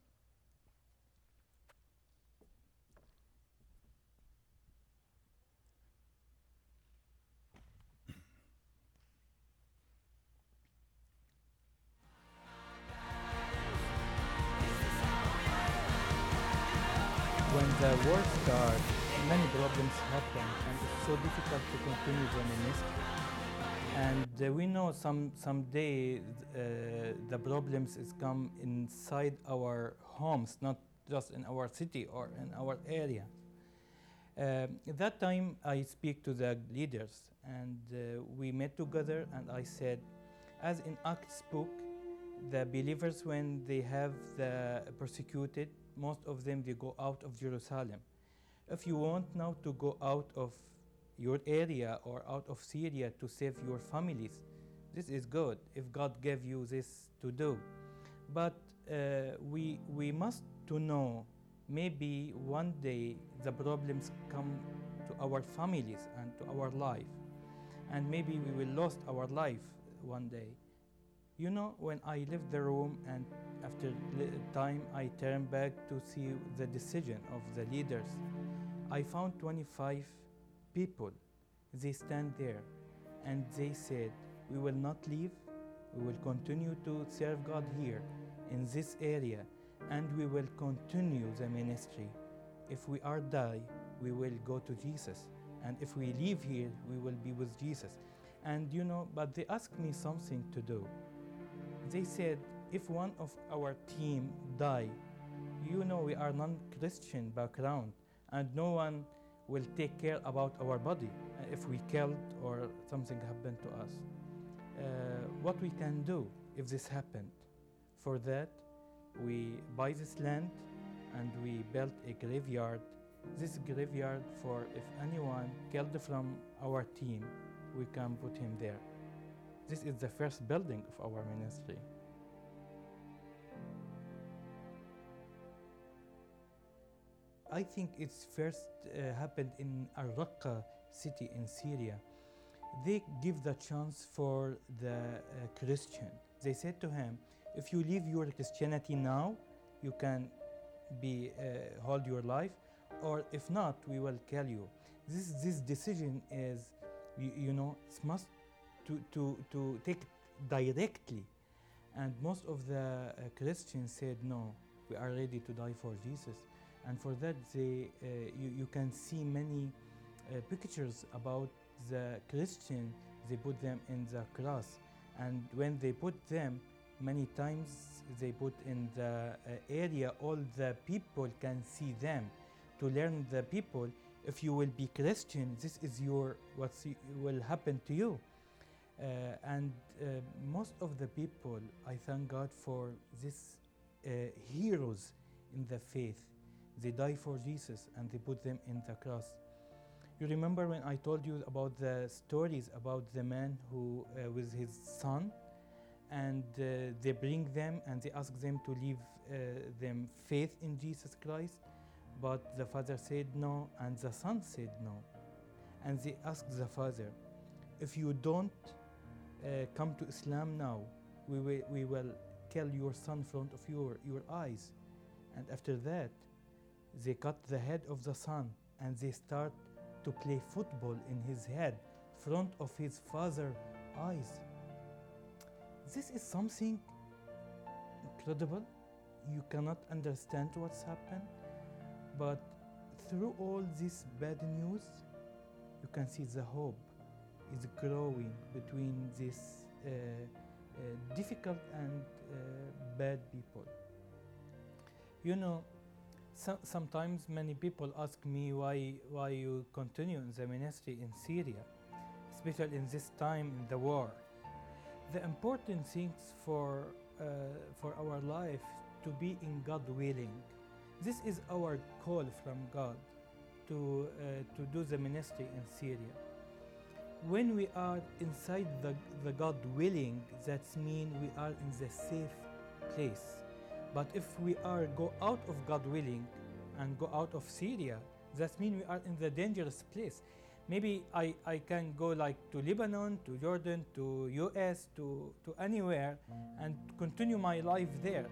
War starts, many problems happen, and it's so difficult to continue the ministry. And uh, we know some someday uh, the problems is come inside our homes, not just in our city or in our area. Uh, at that time, I speak to the leaders, and uh, we met together, and I said, as in Acts book, the believers when they have the persecuted most of them they go out of Jerusalem. If you want now to go out of your area or out of Syria to save your families, this is good if God gave you this to do. But uh, we we must to know maybe one day the problems come to our families and to our life, and maybe we will lost our life one day. You know, when I left the room and after time I turned back to see the decision of the leaders, I found 25 people. They stand there and they said, We will not leave, we will continue to serve God here in this area, and we will continue the ministry. If we are die, we will go to Jesus. And if we leave here, we will be with Jesus. And you know, but they asked me something to do they said if one of our team die, you know we are non-Christian background and no one will take care about our body if we killed or something happened to us. Uh, what we can do if this happened? For that, we buy this land and we built a graveyard. This graveyard for if anyone killed from our team, we can put him there. This is the first building of our ministry. I think it's first uh, happened in Al-Raqqa city in Syria. They give the chance for the uh, Christian. They said to him, if you leave your Christianity now, you can be uh, hold your life, or if not, we will kill you. This this decision is, you, you know, it must to, to, to take directly. And most of the uh, Christians said, no, we are ready to die for Jesus. And for that, they, uh, you, you can see many uh, pictures about the Christian, they put them in the cross. And when they put them, many times they put in the uh, area all the people can see them to learn the people if you will be christian this is your what will happen to you and uh, most of the people, I thank God for these uh, heroes in the faith. They die for Jesus and they put them in the cross. You remember when I told you about the stories about the man who, uh, with his son, and uh, they bring them and they ask them to leave uh, them faith in Jesus Christ, but the father said no, and the son said no, and they asked the father, if you don't uh, Uh, come to Islam now. We will, we will kill your son in front of your, your eyes. And after that, they cut the head of the son and they start to play football in his head, front of his father eyes. This is something incredible. You cannot understand what's happened, but through all this bad news, you can see the hope is growing between these uh, uh, difficult and uh, bad people. You know, so, sometimes many people ask me why, why you continue in the ministry in Syria, especially in this time in the war. The important things for, uh, for our life to be in God willing. This is our call from God to, uh, to do the ministry in Syria when we are inside the, the God willing, that means we are in the safe place. But if we are go out of God willing and go out of Syria, that means we are in the dangerous place. Maybe I, I can go like to Lebanon, to Jordan, to US, to, to anywhere and continue my life there.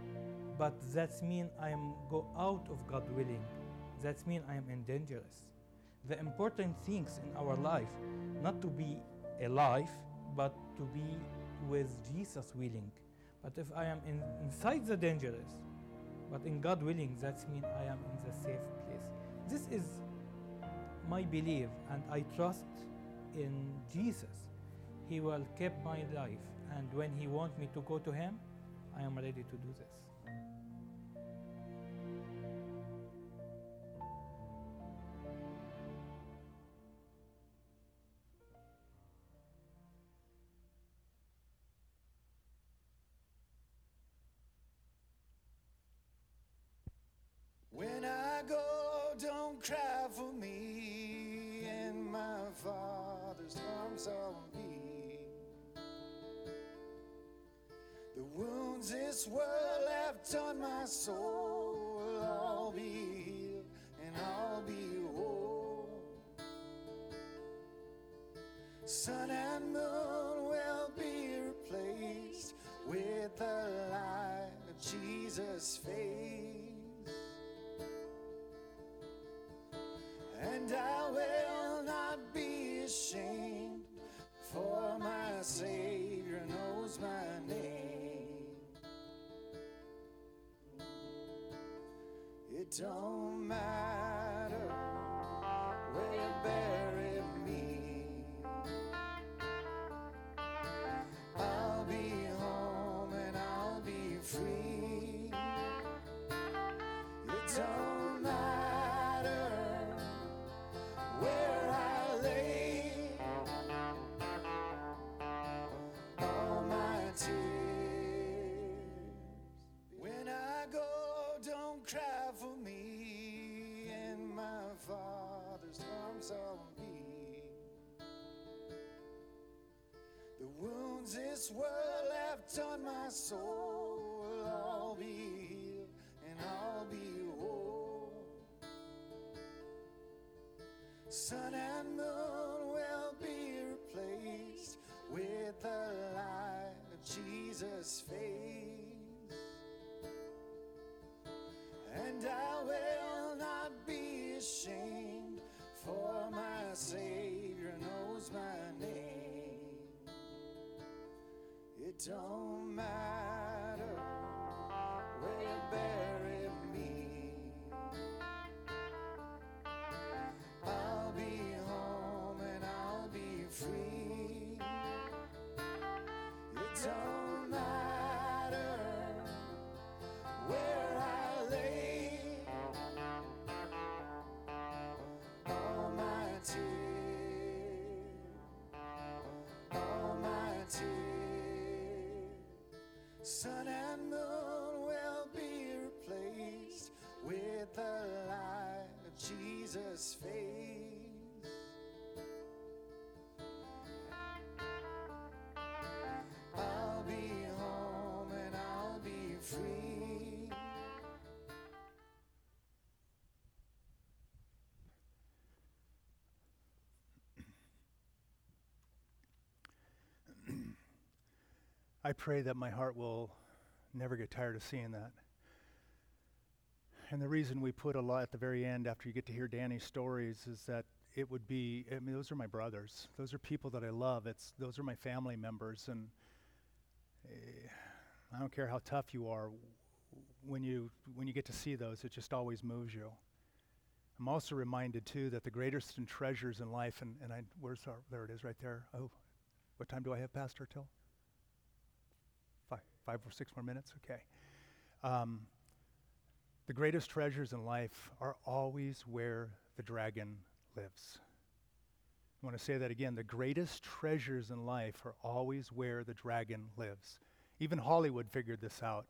But that means I am go out of God willing. That means I am in dangerous. The important things in our life, not to be alive, but to be with Jesus willing. But if I am in, inside the dangerous, but in God willing, that means I am in the safe place. This is my belief, and I trust in Jesus. He will keep my life, and when He wants me to go to Him, I am ready to do this. Sun and moon will be replaced with the light of Jesus' face. And I will not be ashamed, for my Savior knows my name. It don't matter wounds this world have done my soul I'll be healed and I'll be whole. Sun and moon will be replaced with the light of Jesus' face. And I will not be ashamed, for my Savior don't matter I pray that my heart will never get tired of seeing that. And the reason we put a lot at the very end after you get to hear Danny's stories is that it would be, I mean, those are my brothers. Those are people that I love. It's, those are my family members. And eh, I don't care how tough you are, when you, when you get to see those, it just always moves you. I'm also reminded, too, that the greatest treasures in life, and, and I, where's our, there it is right there. Oh, what time do I have, Pastor, till? Five, or six more minutes? Okay. Um, the greatest treasures in life are always where the dragon lives. I want to say that again. The greatest treasures in life are always where the dragon lives. Even Hollywood figured this out.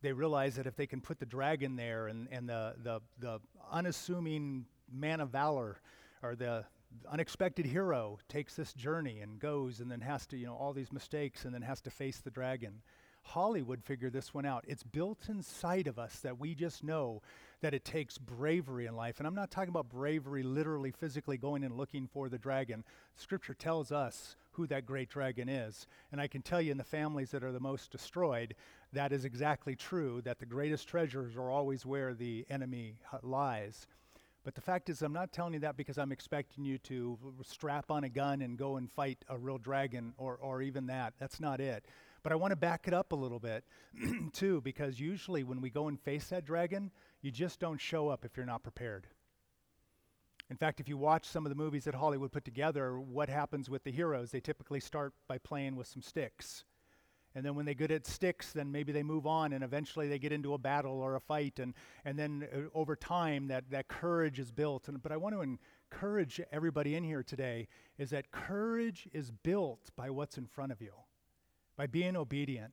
They realize that if they can put the dragon there and, and the, the, the unassuming man of valor or the unexpected hero takes this journey and goes and then has to, you know, all these mistakes and then has to face the dragon. Hollywood figured this one out. It's built inside of us that we just know that it takes bravery in life. And I'm not talking about bravery literally, physically going and looking for the dragon. Scripture tells us who that great dragon is. And I can tell you, in the families that are the most destroyed, that is exactly true, that the greatest treasures are always where the enemy uh, lies. But the fact is, I'm not telling you that because I'm expecting you to strap on a gun and go and fight a real dragon or, or even that. That's not it. But I want to back it up a little bit, too, because usually when we go and face that dragon, you just don't show up if you're not prepared. In fact, if you watch some of the movies that Hollywood put together, what happens with the heroes? They typically start by playing with some sticks. And then when they get at sticks, then maybe they move on and eventually they get into a battle or a fight. And, and then uh, over time, that, that courage is built. And, but I want to encourage everybody in here today is that courage is built by what's in front of you, by being obedient.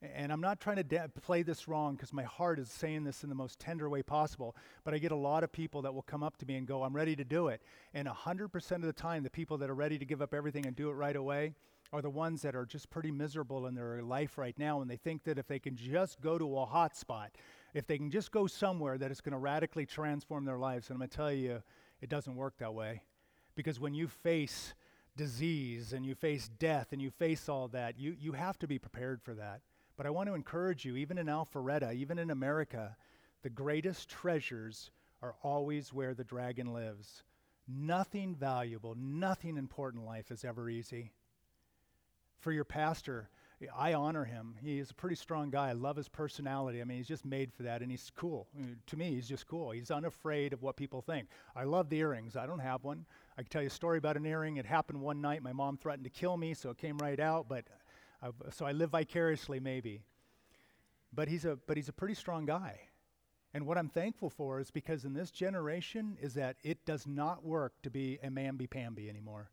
And I'm not trying to de- play this wrong because my heart is saying this in the most tender way possible. But I get a lot of people that will come up to me and go, I'm ready to do it. And 100% of the time, the people that are ready to give up everything and do it right away are the ones that are just pretty miserable in their life right now. And they think that if they can just go to a hot spot, if they can just go somewhere, that it's going to radically transform their lives. And I'm going to tell you, it doesn't work that way. Because when you face disease and you face death and you face all that, you, you have to be prepared for that. But I want to encourage you, even in Alpharetta, even in America, the greatest treasures are always where the dragon lives. Nothing valuable, nothing important in life is ever easy. For your pastor, I honor him. He is a pretty strong guy. I love his personality. I mean, he's just made for that, and he's cool. I mean, to me, he's just cool. He's unafraid of what people think. I love the earrings. I don't have one. I can tell you a story about an earring. It happened one night. My mom threatened to kill me, so it came right out. But I've, so I live vicariously, maybe. But he's, a, but he's a pretty strong guy. And what I'm thankful for is because in this generation is that it does not work to be a mamby-pamby anymore.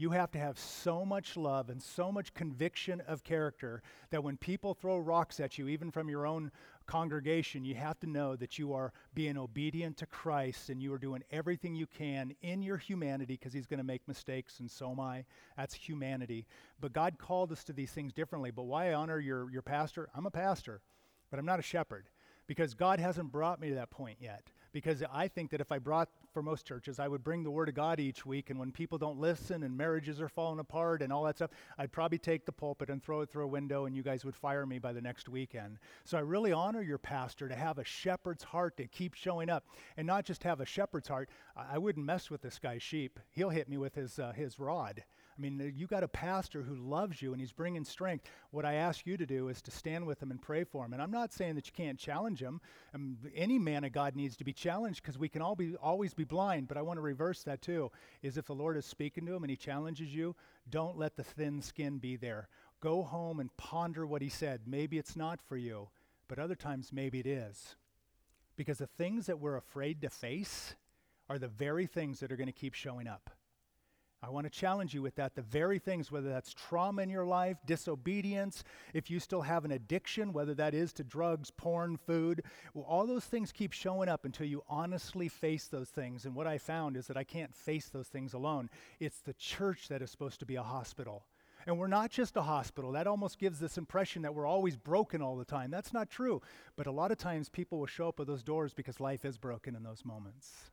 You have to have so much love and so much conviction of character that when people throw rocks at you, even from your own congregation, you have to know that you are being obedient to Christ and you are doing everything you can in your humanity because He's going to make mistakes, and so am I. That's humanity. But God called us to these things differently. But why I honor your, your pastor? I'm a pastor, but I'm not a shepherd because God hasn't brought me to that point yet because I think that if I brought, for most churches, I would bring the Word of God each week, and when people don't listen and marriages are falling apart and all that stuff, I'd probably take the pulpit and throw it through a window, and you guys would fire me by the next weekend. So I really honor your pastor to have a shepherd's heart to keep showing up, and not just have a shepherd's heart. I, I wouldn't mess with this guy's sheep. He'll hit me with his, uh, his rod. I mean, you got a pastor who loves you and he's bringing strength. What I ask you to do is to stand with him and pray for him. And I'm not saying that you can't challenge him. Um, any man of God needs to be challenged because we can all be always be blind. But I want to reverse that too. Is if the Lord is speaking to him and he challenges you, don't let the thin skin be there. Go home and ponder what he said. Maybe it's not for you, but other times maybe it is. Because the things that we're afraid to face are the very things that are going to keep showing up. I want to challenge you with that. The very things, whether that's trauma in your life, disobedience, if you still have an addiction, whether that is to drugs, porn, food, well, all those things keep showing up until you honestly face those things. And what I found is that I can't face those things alone. It's the church that is supposed to be a hospital. And we're not just a hospital. That almost gives this impression that we're always broken all the time. That's not true. But a lot of times people will show up at those doors because life is broken in those moments.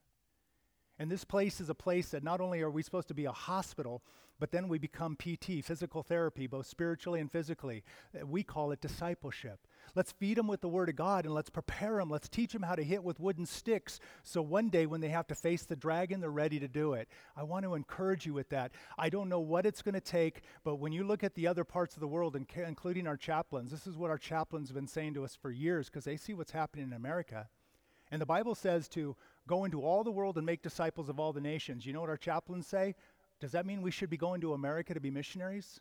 And this place is a place that not only are we supposed to be a hospital, but then we become PT, physical therapy, both spiritually and physically. Uh, we call it discipleship. Let's feed them with the Word of God and let's prepare them. Let's teach them how to hit with wooden sticks so one day when they have to face the dragon, they're ready to do it. I want to encourage you with that. I don't know what it's going to take, but when you look at the other parts of the world, including our chaplains, this is what our chaplains have been saying to us for years because they see what's happening in America. And the Bible says to Go into all the world and make disciples of all the nations. You know what our chaplains say? Does that mean we should be going to America to be missionaries?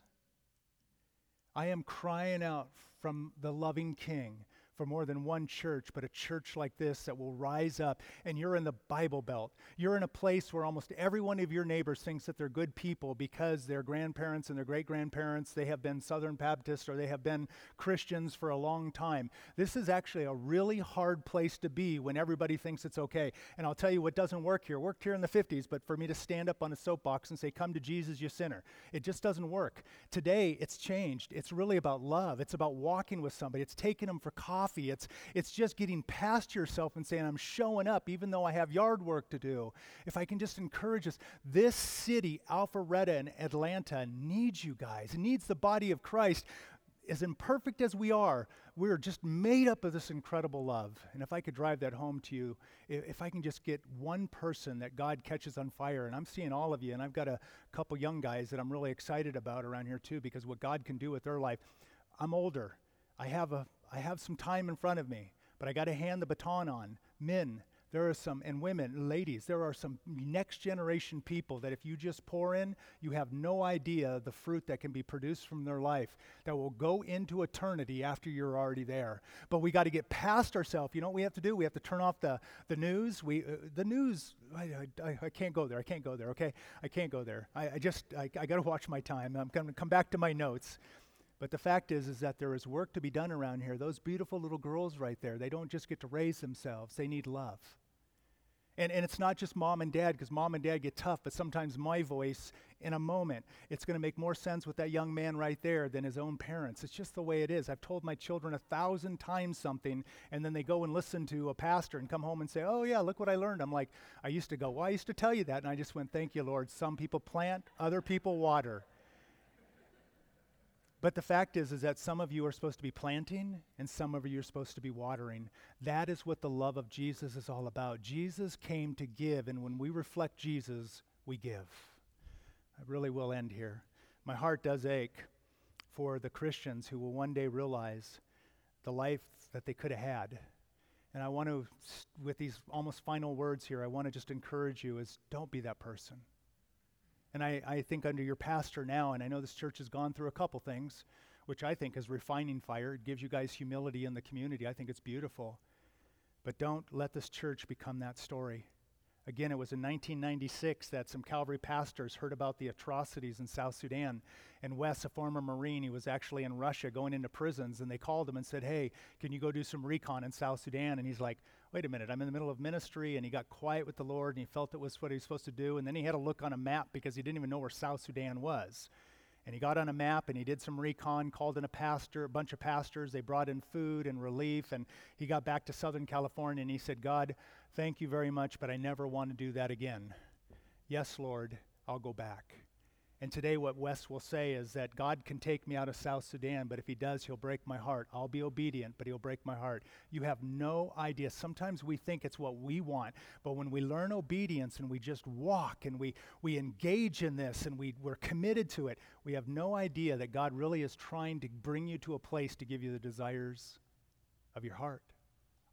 I am crying out from the loving King for more than one church, but a church like this that will rise up. And you're in the Bible Belt. You're in a place where almost every one of your neighbors thinks that they're good people because their grandparents and their great grandparents, they have been Southern Baptists or they have been Christians for a long time. This is actually a really hard place to be when everybody thinks it's okay. And I'll tell you what doesn't work here. Worked here in the 50s, but for me to stand up on a soapbox and say, Come to Jesus, you sinner, it just doesn't work. Today, it's changed. It's really about love, it's about walking with somebody, it's taking them for coffee coffee. It's, it's just getting past yourself and saying, I'm showing up even though I have yard work to do. If I can just encourage us, this city, Alpharetta and Atlanta, needs you guys. It needs the body of Christ. As imperfect as we are, we're just made up of this incredible love. And if I could drive that home to you, if, if I can just get one person that God catches on fire, and I'm seeing all of you, and I've got a couple young guys that I'm really excited about around here too, because what God can do with their life. I'm older. I have a I have some time in front of me, but I got to hand the baton on. Men, there are some, and women, ladies, there are some next generation people that if you just pour in, you have no idea the fruit that can be produced from their life that will go into eternity after you're already there. But we got to get past ourselves. You know what we have to do? We have to turn off the, the news. We, uh, the news, I, I, I, can't go there. I can't go there, okay? I can't go there. I, I just, I, I got to watch my time. I'm going to come back to my notes. But the fact is, is that there is work to be done around here. Those beautiful little girls right there, they don't just get to raise themselves, they need love. And, and it's not just mom and dad, because mom and dad get tough, but sometimes my voice in a moment, it's going to make more sense with that young man right there than his own parents. It's just the way it is. I've told my children a thousand times something, and then they go and listen to a pastor and come home and say, Oh, yeah, look what I learned. I'm like, I used to go, Well, I used to tell you that. And I just went, Thank you, Lord. Some people plant, other people water. But the fact is, is that some of you are supposed to be planting and some of you are supposed to be watering. That is what the love of Jesus is all about. Jesus came to give, and when we reflect Jesus, we give. I really will end here. My heart does ache for the Christians who will one day realize the life that they could have had. And I want to, with these almost final words here, I want to just encourage you is don't be that person. And I, I think under your pastor now, and I know this church has gone through a couple things, which I think is refining fire. It gives you guys humility in the community. I think it's beautiful. But don't let this church become that story. Again, it was in 1996 that some Calvary pastors heard about the atrocities in South Sudan. And Wes, a former Marine, he was actually in Russia going into prisons, and they called him and said, Hey, can you go do some recon in South Sudan? And he's like, wait a minute, I'm in the middle of ministry. And he got quiet with the Lord and he felt it was what he was supposed to do. And then he had to look on a map because he didn't even know where South Sudan was. And he got on a map and he did some recon, called in a pastor, a bunch of pastors. They brought in food and relief. And he got back to Southern California and he said, God, thank you very much, but I never want to do that again. Yes, Lord, I'll go back. And today, what Wes will say is that God can take me out of South Sudan, but if He does, He'll break my heart. I'll be obedient, but He'll break my heart. You have no idea. Sometimes we think it's what we want, but when we learn obedience and we just walk and we, we engage in this and we, we're committed to it, we have no idea that God really is trying to bring you to a place to give you the desires of your heart.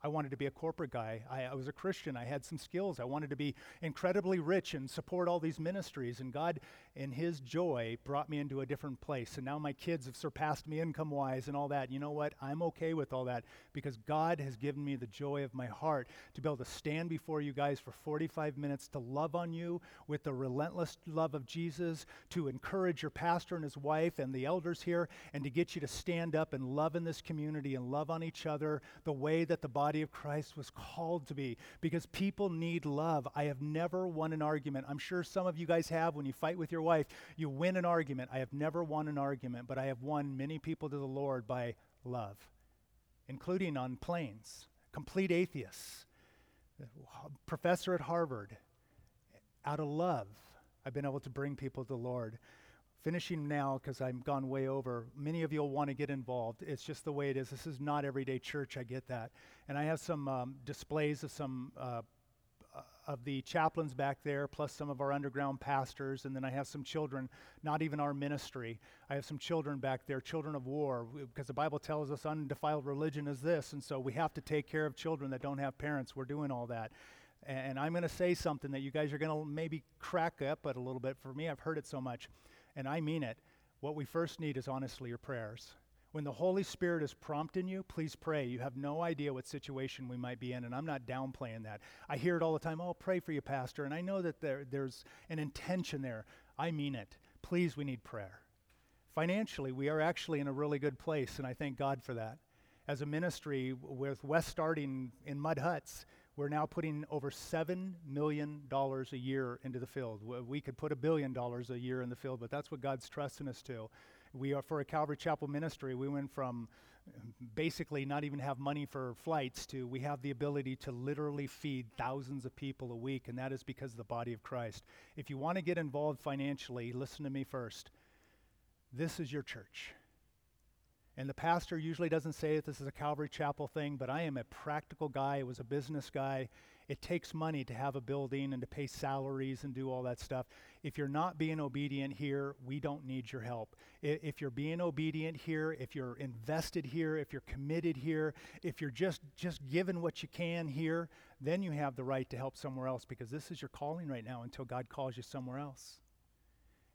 I wanted to be a corporate guy. I, I, was a Christian. I had some skills. I wanted to be incredibly rich and support all these ministries. And God, in His joy, brought me into a different place. And now my kids have surpassed me income wise and all that. You know what? I'm okay with all that because God has given me the joy of my heart to be able to stand before you guys for 45 minutes to love on you with the relentless love of Jesus, to encourage your pastor and his wife and the elders here, and to get you to stand up and love in this community and love on each other the way that the body body of Christ was called to be because people need love. I have never won an argument. I'm sure some of you guys have when you fight with your wife, you win an argument. I have never won an argument, but I have won many people to the Lord by love, including on planes, complete atheists, professor at Harvard. Out of love, I've been able to bring people to the Lord finishing now because I'm gone way over. Many of you will want to get involved. It's just the way it is. This is not everyday church. I get that. And I have some um, displays of some uh, of the chaplains back there, plus some of our underground pastors, and then I have some children, not even our ministry. I have some children back there, children of war, because the Bible tells us undefiled religion is this, and so we have to take care of children that don't have parents. We're doing all that. And I'm going to say something that you guys are going to maybe crack up at a little bit. For me, I've heard it so much and I mean it, what we first need is honestly your prayers. When the Holy Spirit is prompting you, please pray. You have no idea what situation we might be in, and I'm not downplaying that. I hear it all the time oh, pray for you, Pastor. And I know that there, there's an intention there. I mean it. Please, we need prayer. Financially, we are actually in a really good place, and I thank God for that. As a ministry, with Wes starting in mud huts, we're now putting over $7 million a year into the field. We could put a billion dollars a year in the field, but that's what God's trusting us to. We are, for a Calvary Chapel ministry, we went from um, basically not even have money for flights to we have the ability to literally feed thousands of people a week, and that is because of the body of Christ. If you want to get involved financially, listen to me first. This is your church. And the pastor usually doesn't say that this is a Calvary Chapel thing, but I am a practical guy. I was a business guy. It takes money to have a building and to pay salaries and do all that stuff. If you're not being obedient here, we don't need your help. If you're being obedient here, if you're invested here, if you're committed here, if you're just just giving what you can here, then you have the right to help somewhere else because this is your calling right now until God calls you somewhere else.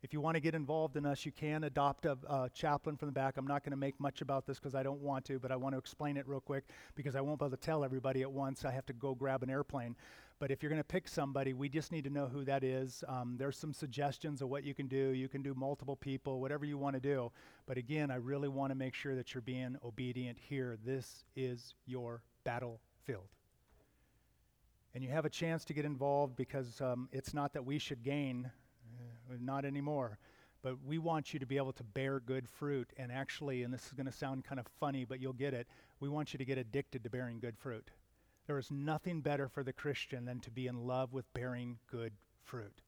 If you want to get involved in us, you can adopt a, a chaplain from the back. I'm not going to make much about this because I don't want to, but I want to explain it real quick because I won't be able to tell everybody at once. I have to go grab an airplane. But if you're going to pick somebody, we just need to know who that is. Um, there's some suggestions of what you can do. You can do multiple people, whatever you want to do. But again, I really want to make sure that you're being obedient here. This is your battlefield. And you have a chance to get involved because um, it's not that we should gain not anymore. But we want you to be able to bear good fruit. And actually, and this is going to sound kind of funny, but you'll get it, we want you to get addicted to bearing good fruit. There is nothing better for the Christian than to be in love with bearing good fruit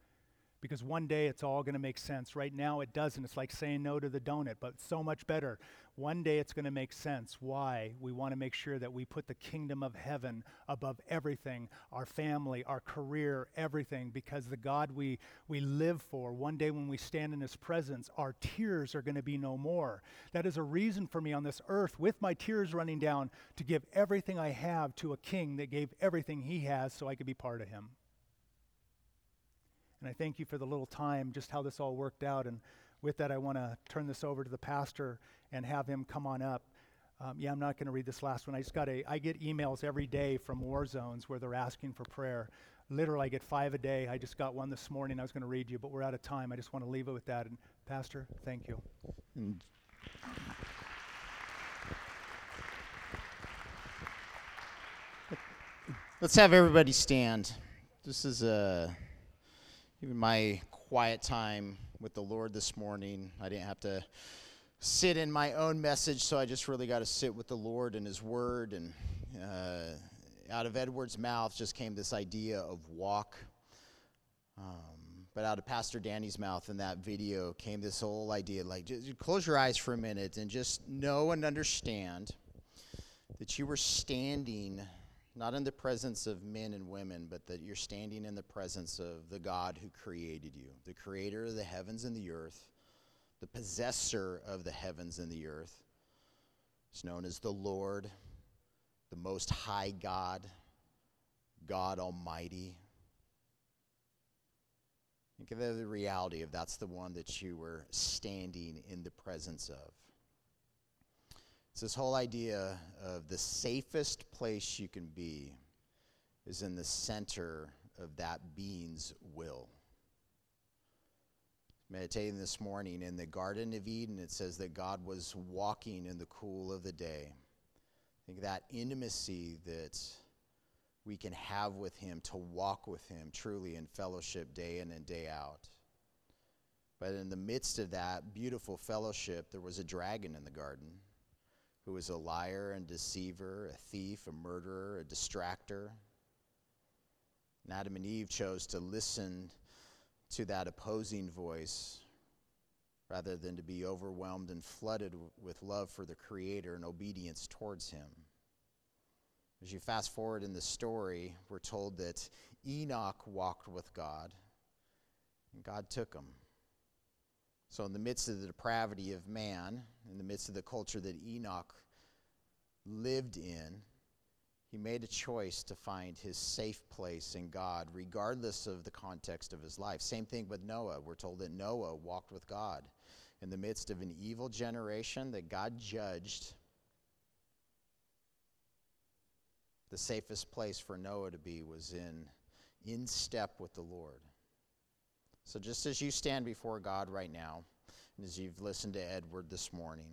because one day it's all going to make sense. Right now it doesn't. It's like saying no to the donut, but so much better. One day it's going to make sense. Why? We want to make sure that we put the kingdom of heaven above everything our family, our career, everything because the God we, we live for, one day when we stand in his presence, our tears are going to be no more. That is a reason for me on this earth, with my tears running down, to give everything I have to a king that gave everything he has so I could be part of him. And I thank you for the little time, just how this all worked out. And with that, I want to turn this over to the pastor and have him come on up. Um, yeah, I'm not going to read this last one. I just got a, I get emails every day from war zones where they're asking for prayer. Literally, I get five a day. I just got one this morning. I was going to read you, but we're out of time. I just want to leave it with that. And Pastor, thank you. Let's have everybody stand. This is a even my quiet time with the Lord this morning. I didn't have to sit in my own message, so I just really got to sit with the Lord and His Word. And uh, out of Edward's mouth just came this idea of walk. Um, but out of Pastor Danny's mouth in that video came this whole idea like, just close your eyes for a minute and just know and understand that you were standing not in the presence of men and women, but that you're standing in the presence of the God who created you, the creator of the heavens and the earth, the possessor of the heavens and the earth. It's known as the Lord, the Most High God, God Almighty. Think of the reality of that's the one that you were standing in the presence of. It's this whole idea of the safest place you can be is in the center of that being's will. Meditating this morning in the Garden of Eden, it says that God was walking in the cool of the day. I think that intimacy that we can have with Him, to walk with Him truly in fellowship day in and day out. But in the midst of that beautiful fellowship, there was a dragon in the garden who was a liar and deceiver, a thief, a murderer, a distractor. And Adam and Eve chose to listen to that opposing voice rather than to be overwhelmed and flooded with love for the Creator and obedience towards Him. As you fast forward in the story, we're told that Enoch walked with God, and God took him. So, in the midst of the depravity of man, in the midst of the culture that Enoch lived in, he made a choice to find his safe place in God, regardless of the context of his life. Same thing with Noah. We're told that Noah walked with God. in the midst of an evil generation that God judged, the safest place for Noah to be was in, in step with the Lord. So just as you stand before God right now, and as you've listened to Edward this morning,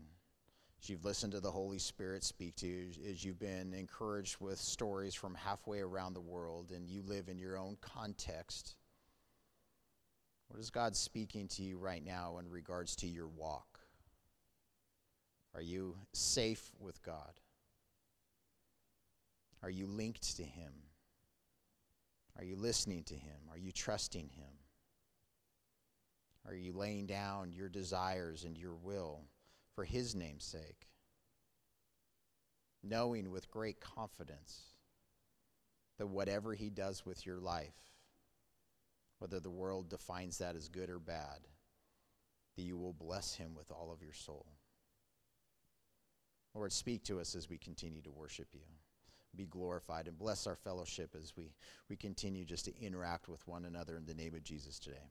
as you've listened to the Holy Spirit speak to you, as you've been encouraged with stories from halfway around the world, and you live in your own context, what is God speaking to you right now in regards to your walk? Are you safe with God? Are you linked to Him? Are you listening to Him? Are you trusting Him? Are you laying down your desires and your will for His name's sake? Knowing with great confidence that whatever He does with your life, whether the world defines that as good or bad, that you will bless Him with all of your soul. Lord, speak to us as we continue to worship you. Be glorified and bless our fellowship as we, we continue just to interact with one another in the name of Jesus today.